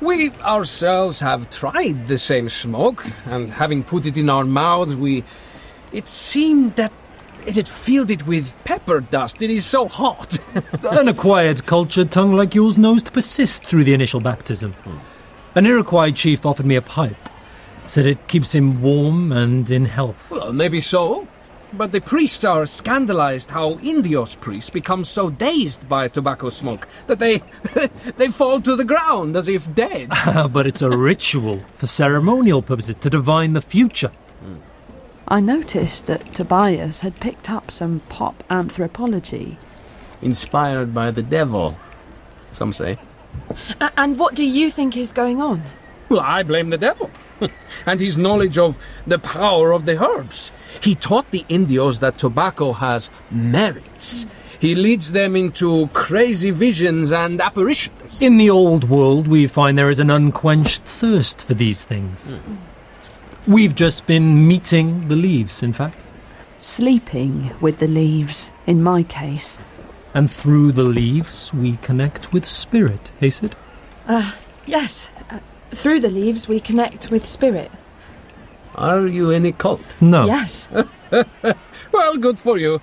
Speaker 8: We ourselves have tried the same smoke, and having put it in our mouths, we. It seemed that it had filled it with pepper dust. It is so hot. [laughs]
Speaker 3: An acquired cultured tongue like yours knows to persist through the initial baptism. Hmm. An Iroquois chief offered me a pipe. Said it keeps him warm and in health.
Speaker 8: well, maybe so. But the priests are scandalized how Indios priests become so dazed by tobacco smoke that they [laughs] they fall to the ground as if dead. [laughs]
Speaker 3: but it's a ritual for ceremonial purposes to divine the future.
Speaker 2: I noticed that Tobias had picked up some pop anthropology.
Speaker 8: Inspired by the devil, some say.
Speaker 12: A- and what do you think is going on?
Speaker 8: Well, I blame the devil. [laughs] and his knowledge of the power of the herbs. He taught the Indios that tobacco has merits. He leads them into crazy visions and apparitions.
Speaker 3: In the old world, we find there is an unquenched thirst for these things. We've just been meeting the leaves, in fact.
Speaker 2: Sleeping with the leaves, in my case.
Speaker 3: And through the leaves, we connect with spirit, Hasid.
Speaker 12: Uh, yes. Through the leaves, we connect with spirit.
Speaker 8: Are you in a cult?
Speaker 3: No.
Speaker 12: Yes. [laughs]
Speaker 8: Well, good for you.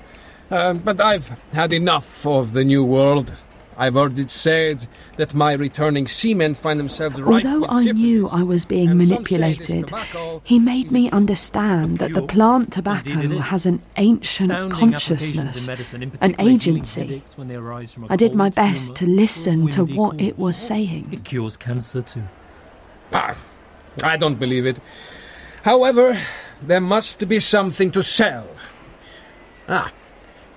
Speaker 8: Uh, but I've had enough of the new world. I've heard it said that my returning seamen find themselves right
Speaker 2: Although
Speaker 8: with
Speaker 2: I knew. I was being
Speaker 8: And some say this
Speaker 2: manipulated,
Speaker 8: tobacco
Speaker 2: he made me understand that the
Speaker 3: Pure.
Speaker 2: plant
Speaker 3: Indeed it
Speaker 2: tobacco has an ancient
Speaker 3: Astounding
Speaker 2: consciousness,
Speaker 3: medicine,
Speaker 2: an agency.
Speaker 3: headaches when they arise from a
Speaker 2: I did my best to listen to what it
Speaker 3: cause.
Speaker 2: was saying.
Speaker 3: It cures cancer too.
Speaker 8: I don't believe it. However, there must be something to sell. Ah,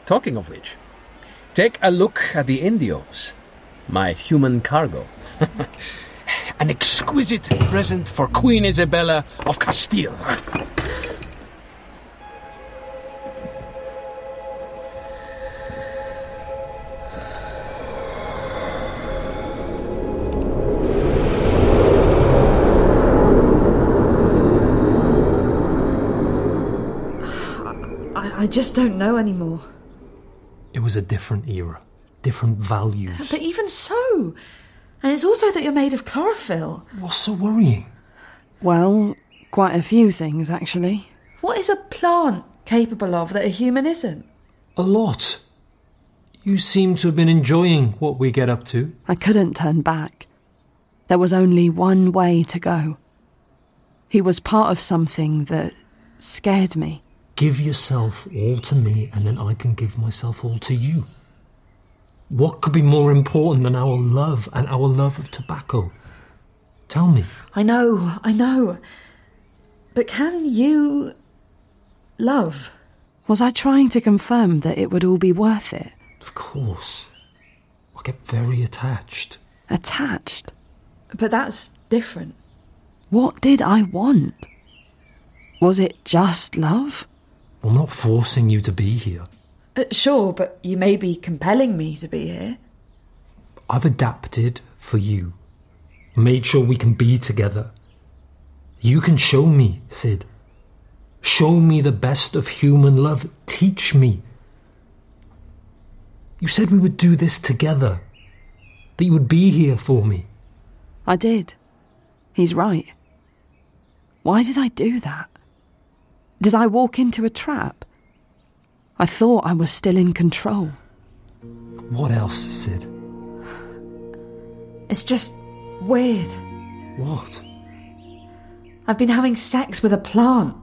Speaker 8: talking of which, take a look at the Indios.
Speaker 15: my human cargo. [laughs]
Speaker 8: An exquisite present for Queen Isabella of Castile.
Speaker 2: I, I just don't know anymore.
Speaker 3: It was a different era, different values.
Speaker 2: But even so, and it's also that you're made of chlorophyll.
Speaker 3: What's so worrying?
Speaker 16: Well, quite a few things, actually.
Speaker 2: What is a plant capable of that a human isn't?
Speaker 3: A lot. You seem to have been enjoying what we get up to.
Speaker 16: I couldn't turn back. There was only one way to go. He was part of something that scared me.
Speaker 3: Give yourself all to me, and then I can give myself all to you. What could be more important than our love and our love of tobacco? Tell me.
Speaker 2: I know, I know. But can you love?
Speaker 16: Was I trying to confirm that it would all be worth it?
Speaker 3: Of course. I get very attached.
Speaker 16: Attached?
Speaker 2: But that's different.
Speaker 16: What did I want? Was it just love?
Speaker 3: I'm not forcing you to be here.
Speaker 2: Uh, sure, but you may be compelling me to be here.
Speaker 3: I've adapted for you. Made sure we can be together. You can show me, Syd. Show me the best of human love. Teach me. You said we would do this together. That you would be here for me.
Speaker 16: I did. He's right. Why did I do that? Did I walk into a trap? I thought I was still in control.
Speaker 3: What else, Syd?
Speaker 2: It's just weird.
Speaker 3: What?
Speaker 2: I've been having sex with a plant.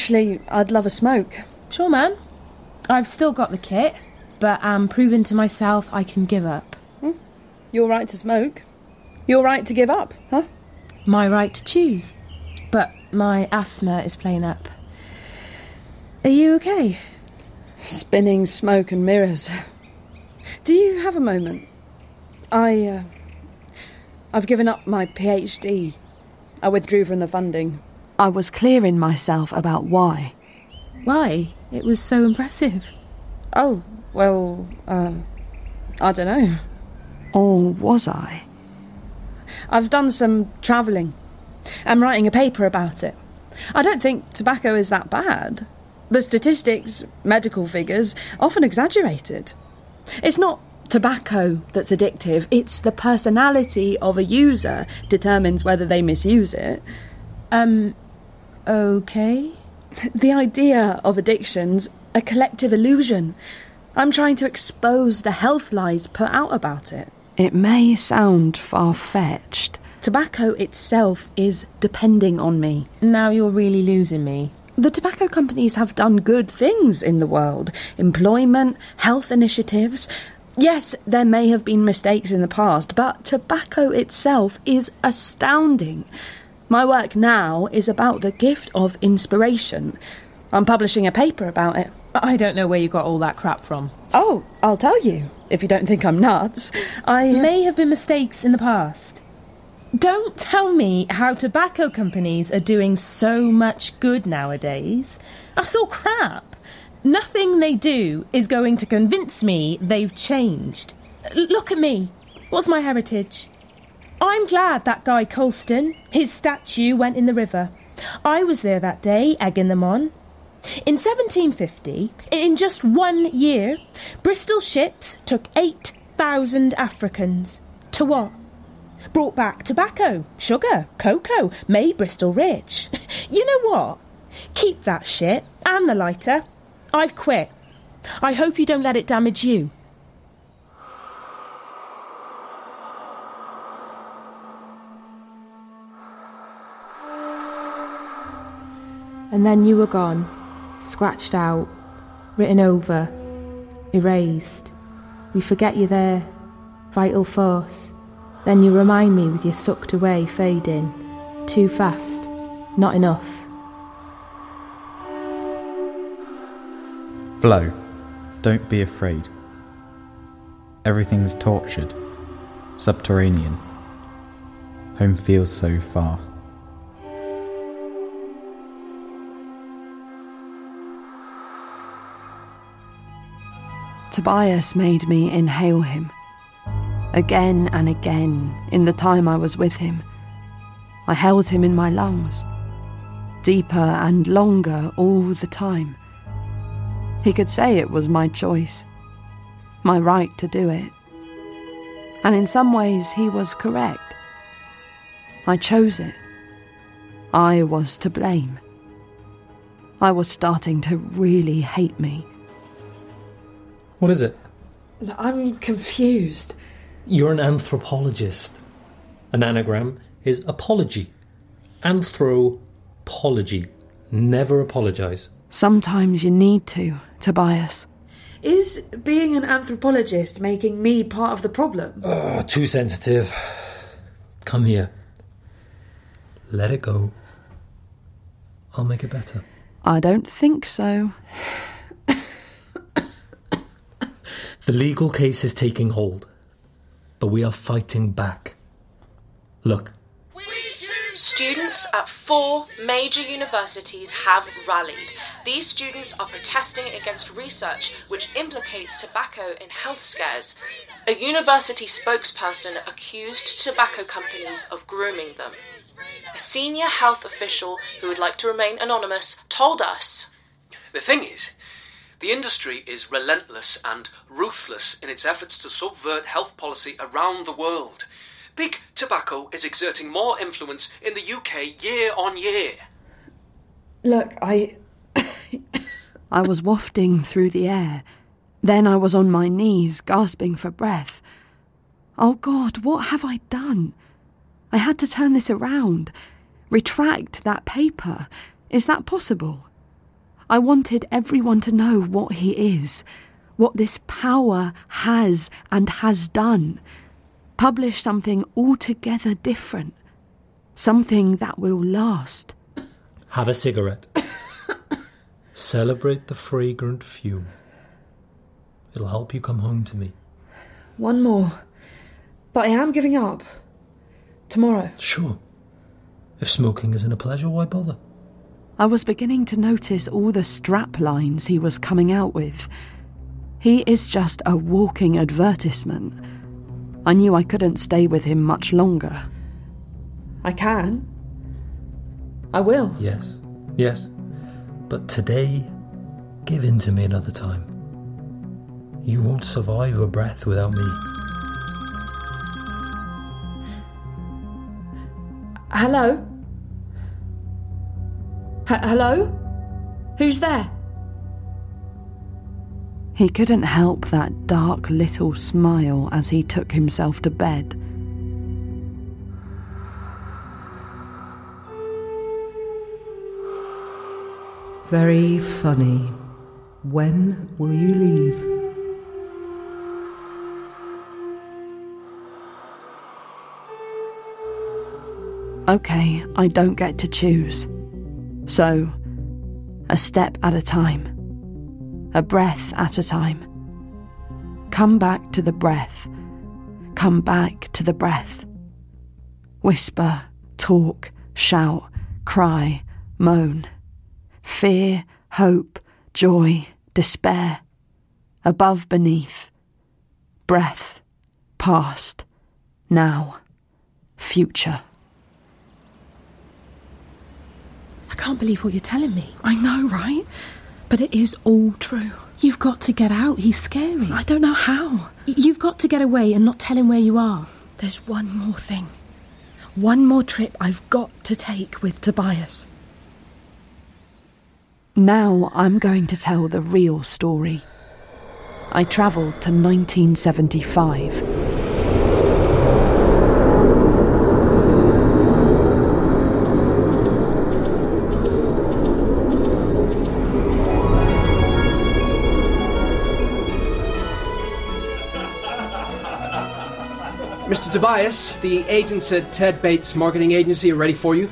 Speaker 2: Actually, I'd love a smoke.
Speaker 6: Sure, man. I've still got the kit, but I'm proving to myself I can give up.
Speaker 2: Your right to smoke. Your right to give up, huh?
Speaker 6: My right to choose. But my asthma is playing up. Are you okay?
Speaker 2: Spinning smoke and mirrors. Do you have a moment? I, uh, I've given up my PhD. I withdrew from the funding.
Speaker 16: I was clear in myself about why.
Speaker 6: Why? It was so impressive.
Speaker 2: Oh, well, um, I don't know.
Speaker 16: Or was I?
Speaker 2: I've done some travelling. I'm writing a paper about it. I don't think tobacco is that bad. The statistics, medical figures, often exaggerated. It's not tobacco that's addictive, it's the personality of a user determines whether they misuse it.
Speaker 6: Um, okay.
Speaker 2: The idea of addiction's a collective illusion. I'm trying to expose the health lies put out about it.
Speaker 16: It may sound far fetched.
Speaker 2: Tobacco itself is depending on me.
Speaker 6: Now you're really losing me.
Speaker 2: The tobacco companies have done good things in the world employment, health initiatives. Yes, there may have been mistakes in the past, but tobacco itself is astounding. My work now is about the gift of inspiration. I'm publishing a paper about it.
Speaker 6: I don't know where you got all that crap from.
Speaker 2: Oh, I'll tell you, if you don't think I'm nuts. I.
Speaker 6: May have been mistakes in the past. Don't tell me how tobacco companies are doing so much good nowadays. That's all crap. Nothing they do is going to convince me they've changed. L- look at me. What's my heritage? I'm glad that guy Colston, his statue went in the river. I was there that day, egging them on. In 1750, in just one year, Bristol ships took 8,000 Africans. To what? Brought back tobacco, sugar, cocoa, made Bristol rich. [laughs] you know what? Keep that shit and the lighter. I've quit. I hope you don't let it damage you. And then you were gone, scratched out, written over, erased. We forget you're there, vital force. Then you remind me with your sucked away fading. Too fast, not enough.
Speaker 17: Flow, don't be afraid. Everything's tortured, subterranean. Home feels so far.
Speaker 2: Tobias made me inhale him. Again and again in the time I was with him. I held him in my lungs. Deeper and longer all the time. He could say it was my choice, my right to do it. And in some ways, he was correct. I chose it. I was to blame. I was starting to really hate me.
Speaker 3: What is it?
Speaker 4: I'm confused.
Speaker 3: You're an anthropologist. An anagram is apology. Anthropology. Never apologize.
Speaker 2: Sometimes you need to, Tobias.
Speaker 4: Is being an anthropologist making me part of the problem?
Speaker 3: Ugh, too sensitive. Come here. Let it go. I'll make it better.
Speaker 2: I don't think so.
Speaker 3: The legal case is taking hold, but we are fighting back. Look,
Speaker 11: Students at four major universities have rallied. These students are protesting against research which implicates tobacco in health scares. A university spokesperson accused tobacco companies of grooming them. A senior health official who would like to remain anonymous told us
Speaker 18: The thing is, the industry is relentless and ruthless in its efforts to subvert health policy around the world. Big tobacco is exerting more influence in the UK year on year.
Speaker 4: Look, I. [coughs]
Speaker 2: I was wafting through the air. Then I was on my knees, gasping for breath. Oh God, what have I done? I had to turn this around. Retract that paper. Is that possible? I wanted everyone to know what he is, what this power has and has done. Publish something altogether different. Something that will last.
Speaker 3: have a cigarette. [coughs] Celebrate the fragrant fume. It'll help you come home to me.
Speaker 4: One more. But I am giving up. Tomorrow.
Speaker 3: Sure. If smoking isn't a pleasure, why bother?
Speaker 2: I was beginning to notice all the strap lines he was coming out with. He is just a walking advertisement. I knew I couldn't stay with him much longer.
Speaker 4: I can. I will.
Speaker 3: Yes, yes. But today, give in to me another time. You won't survive a breath without me.
Speaker 4: Hello? H- hello? Who's there?
Speaker 2: He couldn't help that dark little smile as he took himself to bed.
Speaker 10: Very funny. When will you leave?
Speaker 2: Okay, I don't get to choose. So, a step at a time, a breath at a time. Come back to the breath. Come back to the breath. Whisper, talk, shout, cry, moan. Fear, hope, joy, despair. Above, beneath. Breath, past, now, future.
Speaker 6: I can't believe what you're telling me.
Speaker 4: I know, right? But it is all true.
Speaker 6: You've got to get out. He's scary.
Speaker 4: I don't know how.
Speaker 6: You've got to get away and not tell him where you are.
Speaker 4: There's one more thing. One more trip I've got to take with Tobias.
Speaker 2: Now I'm going to tell the real story. I travelled to 1975.
Speaker 18: Tobias, the agents at Ted Bates Marketing Agency are ready for you.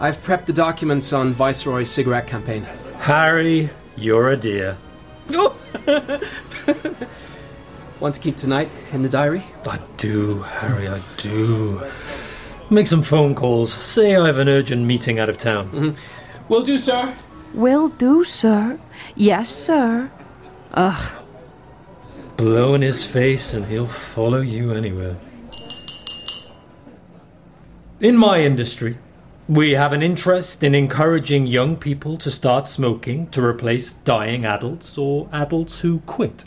Speaker 18: I've prepped the documents on Viceroy's cigarette campaign.
Speaker 3: Harry, you're a dear. [laughs]
Speaker 18: Want to keep tonight in the diary?
Speaker 3: I do, Harry, I do. Make some phone calls. Say I have an urgent meeting out of town.
Speaker 18: Mm-hmm. Will do, sir.
Speaker 2: Will do, sir. Yes, sir. Ugh.
Speaker 3: Blow in his face and he'll follow you anywhere. In my industry, we have an interest in encouraging young people to start smoking to replace dying adults or adults who quit.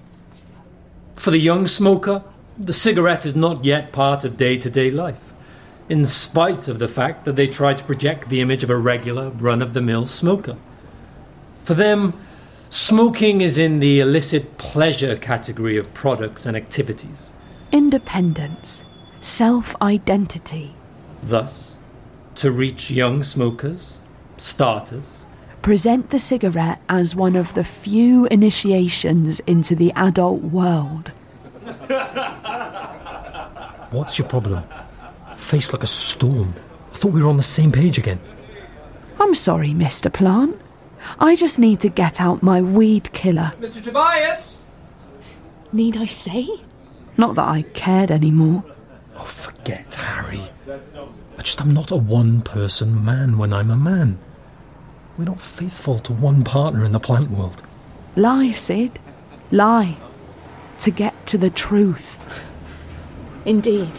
Speaker 3: For the young smoker, the cigarette is not yet part of day to day life, in spite of the fact that they try to project the image of a regular, run of the mill smoker. For them, smoking is in the illicit pleasure category of products and activities.
Speaker 2: Independence, self identity.
Speaker 3: Thus, to reach young smokers, starters,
Speaker 2: present the cigarette as one of the few initiations into the adult world. [laughs]
Speaker 3: What's your problem? Face like a storm. I thought we were on the same page again.
Speaker 2: I'm sorry, Mr. Plant. I just need to get out my weed killer.
Speaker 18: Mr. Tobias!
Speaker 4: Need I say?
Speaker 2: Not that I cared anymore.
Speaker 3: Oh, forget Harry. I just am not a one person man when I'm a man. We're not faithful to one partner in the plant world.
Speaker 2: Lie, Syd. Lie. To get to the truth.
Speaker 4: Indeed.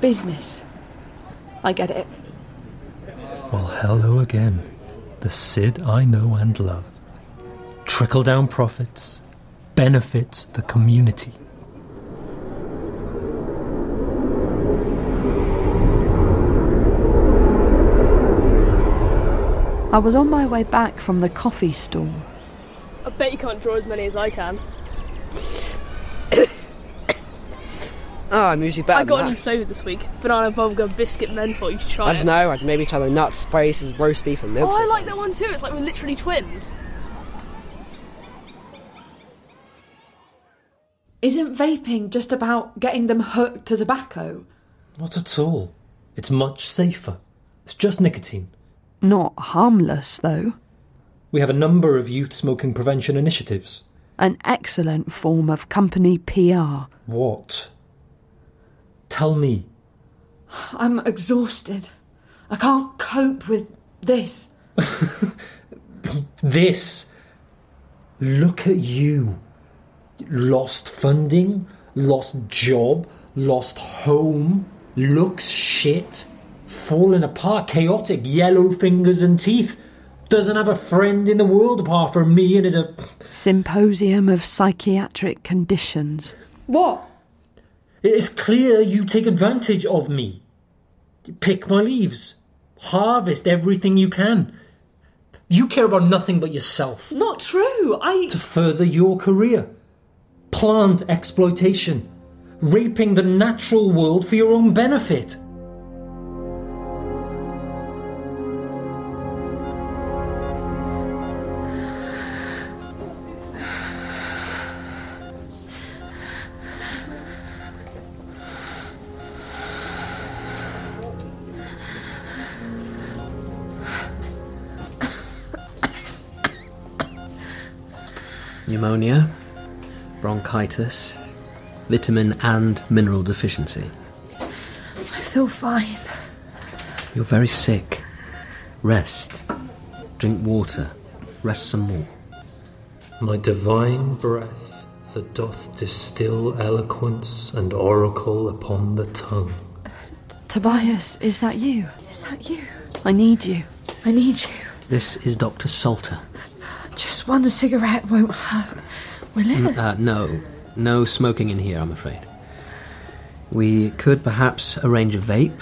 Speaker 4: Business. I get it.
Speaker 3: Well, hello again. The Syd I know and love. Trickle down profits benefits the community.
Speaker 2: I was on my way back from the coffee stall.
Speaker 19: I bet you can't draw as many as I can.
Speaker 20: Oh, [coughs] I'm usually better
Speaker 19: I got
Speaker 20: than
Speaker 19: a new flavour this week. Banana bubblegum biscuit menthol. You should try
Speaker 20: I don't know, I'd maybe try the nuts, spices, roast beef and milk.
Speaker 19: Oh, I like that one too. It's like we're literally twins.
Speaker 4: Isn't vaping just about getting them hooked to tobacco?
Speaker 3: Not at all. It's much safer. It's just nicotine.
Speaker 2: Not harmless, though.
Speaker 3: We have a number of youth smoking prevention initiatives.
Speaker 2: An excellent form of company PR.
Speaker 3: What? Tell me.
Speaker 4: I'm exhausted. I can't cope with this. [laughs]
Speaker 3: This. Look at you. Lost funding, lost job, lost home, looks shit, falling apart, chaotic, yellow fingers and teeth. Doesn't have a friend in the world apart from me and is a.
Speaker 2: Symposium of Psychiatric Conditions.
Speaker 4: What?
Speaker 3: It's clear you take advantage of me. Pick my leaves. Harvest everything you can. You care about nothing but yourself.
Speaker 4: Not true. I.
Speaker 3: To further your career. Plant exploitation. Raping the natural world for your own benefit.
Speaker 8: Pneumonia, bronchitis, vitamin and mineral deficiency.
Speaker 2: I feel fine.
Speaker 8: You're very sick. Rest. Drink water. Rest some more.
Speaker 3: My divine breath that doth distill eloquence and oracle upon the tongue.
Speaker 2: Tobias, is that you? Is that you? I need you. I need you.
Speaker 8: This is Dr. Salter.
Speaker 2: Just one cigarette won't hurt, will it?
Speaker 8: Mm, Uh, no, no smoking in here, I'm afraid. We could perhaps arrange a vape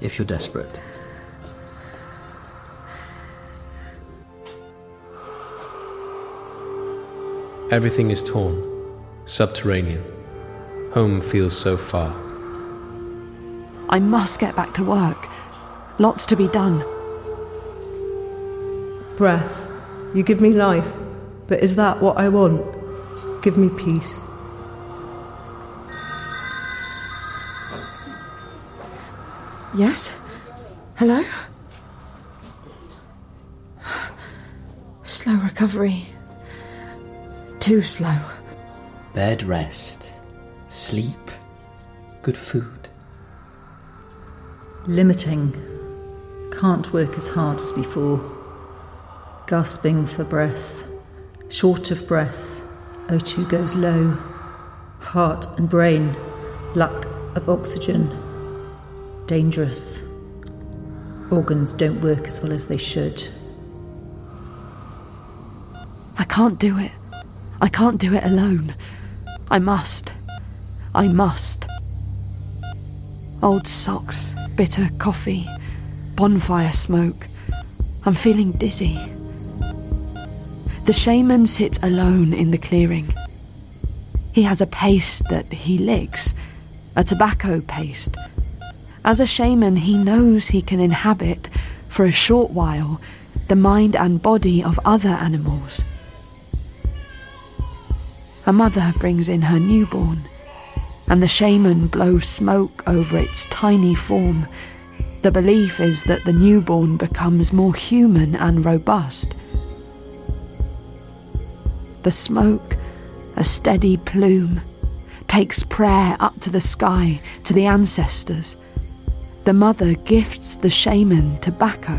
Speaker 8: if you're desperate. Everything is torn, subterranean. Home feels so far.
Speaker 2: I must get back to work. Lots to be done.
Speaker 21: Breath. You give me life, but is that what I want? Give me peace.
Speaker 4: Yes? Hello? Slow recovery. Too slow.
Speaker 22: Bed rest, sleep, good food.
Speaker 23: Limiting. Can't work as hard as before. Gasping for breath. Short of breath. O2 goes low. Heart and brain. Lack of oxygen. Dangerous. Organs don't work as well as they should.
Speaker 2: I can't do it. I can't do it alone. I must. I must. Old socks, bitter coffee, bonfire smoke. I'm feeling dizzy. The shaman sits alone in the clearing. He has a paste that he licks, a tobacco paste. As a shaman, he knows he can inhabit, for a short while, the mind and body of other animals. A mother brings in her newborn, and the shaman blows smoke over its tiny form. The belief is that the newborn becomes more human and robust. The smoke, a steady plume, takes prayer up to the sky, to the ancestors. The mother gifts the shaman tobacco.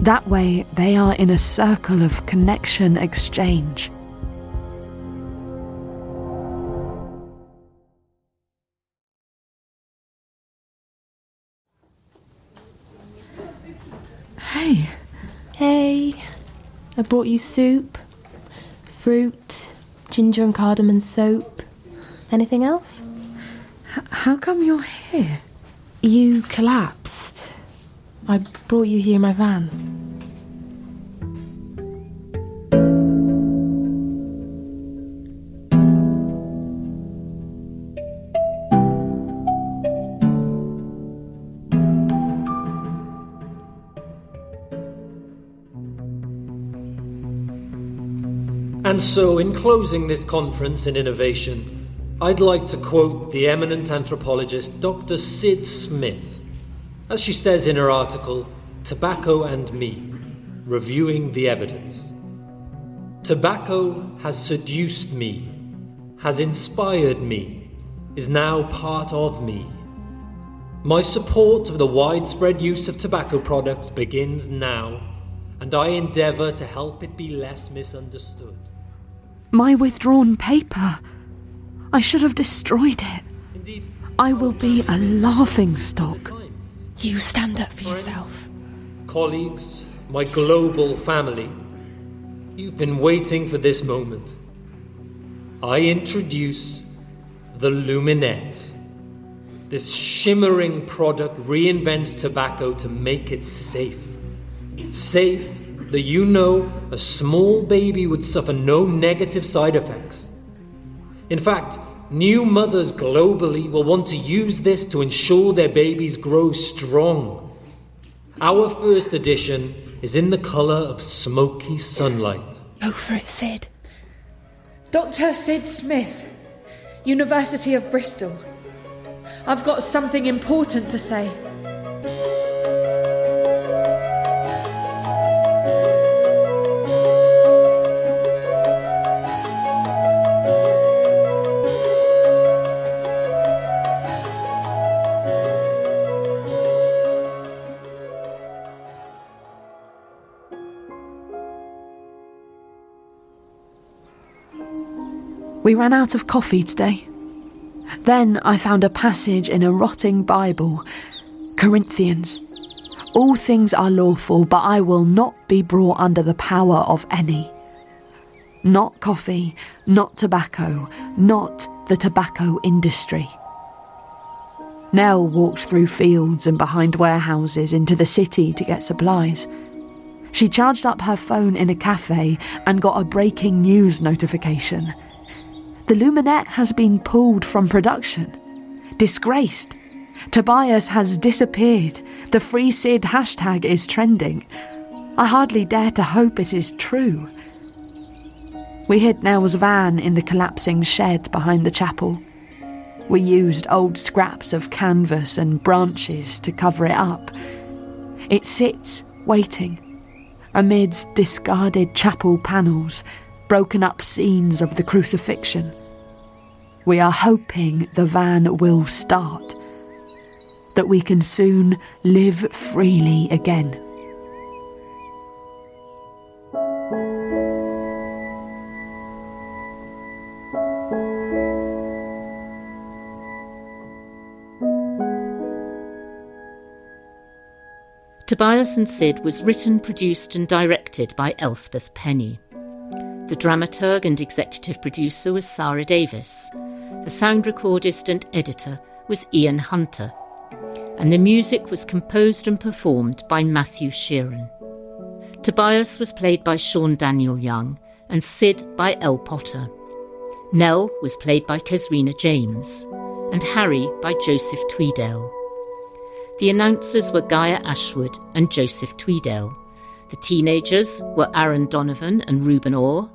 Speaker 2: That way, they are in a circle of connection exchange.
Speaker 4: Hey.
Speaker 6: Hey. I brought you soup, fruit, ginger and cardamom soap. Anything else?
Speaker 4: H- how come you're here?
Speaker 6: You collapsed. I brought you here in my van.
Speaker 3: And so, in closing this conference in innovation, I'd like to quote the eminent anthropologist Dr. Syd Smith, as she says in her article, Tobacco and Me Reviewing the Evidence. Tobacco has seduced me, has inspired me, is now part of me. My support of the widespread use of tobacco products begins now, and I endeavour to help it be less misunderstood.
Speaker 2: My withdrawn paper. I should have destroyed it.
Speaker 3: Indeed,
Speaker 2: I will be a laughing stock.
Speaker 6: You stand up for yourself.
Speaker 3: Colleagues, my global family, you've been waiting for this moment. I introduce the Luminette. This shimmering product reinvents tobacco to make it safe. Safe that you know a small baby would suffer no negative side effects. In fact, new mothers globally will want to use this to ensure their babies grow strong. Our first edition is in the colour of smoky sunlight.
Speaker 6: Go for it, Syd.
Speaker 4: Dr. Syd Smith, University of Bristol. I've got something important to say.
Speaker 2: We ran out of coffee today. Then I found a passage in a rotting Bible Corinthians. All things are lawful, but I will not be brought under the power of any. Not coffee, not tobacco, not the tobacco industry. Nell walked through fields and behind warehouses into the city to get supplies. She charged up her phone in a cafe and got a breaking news notification. The Luminette has been pulled from production. Disgraced. Tobias has disappeared. The Free Syd hashtag is trending. I hardly dare to hope it is true. We hid Nell's van in the collapsing shed behind the chapel. We used old scraps of canvas and branches to cover it up. It sits, waiting, amidst discarded chapel panels, broken up scenes of the crucifixion. We are hoping the van will start, that we can soon live freely again.
Speaker 1: Tobias and Syd was written, produced, and directed by Elspeth Penny. The dramaturg and executive producer was Sara Davies. The sound recordist and editor was Iain Hunter. And the music was composed and performed by Matthew Sheeran. Tobias was played by Sion Daniel Young and Syd by Ell Potter. Nell was played by Kezrena James and Harry by Joseph Tweedale. The announcers were Gaia Ashwood and Joseph Tweedale. The teenagers were Aaron Donovan and Reuben Orr,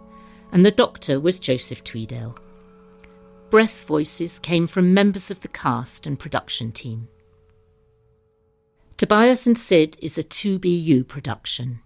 Speaker 1: and the doctor was Joseph Tweedale. Breath voices came from members of the cast and production team. Tobias and Syd is a 2BU production.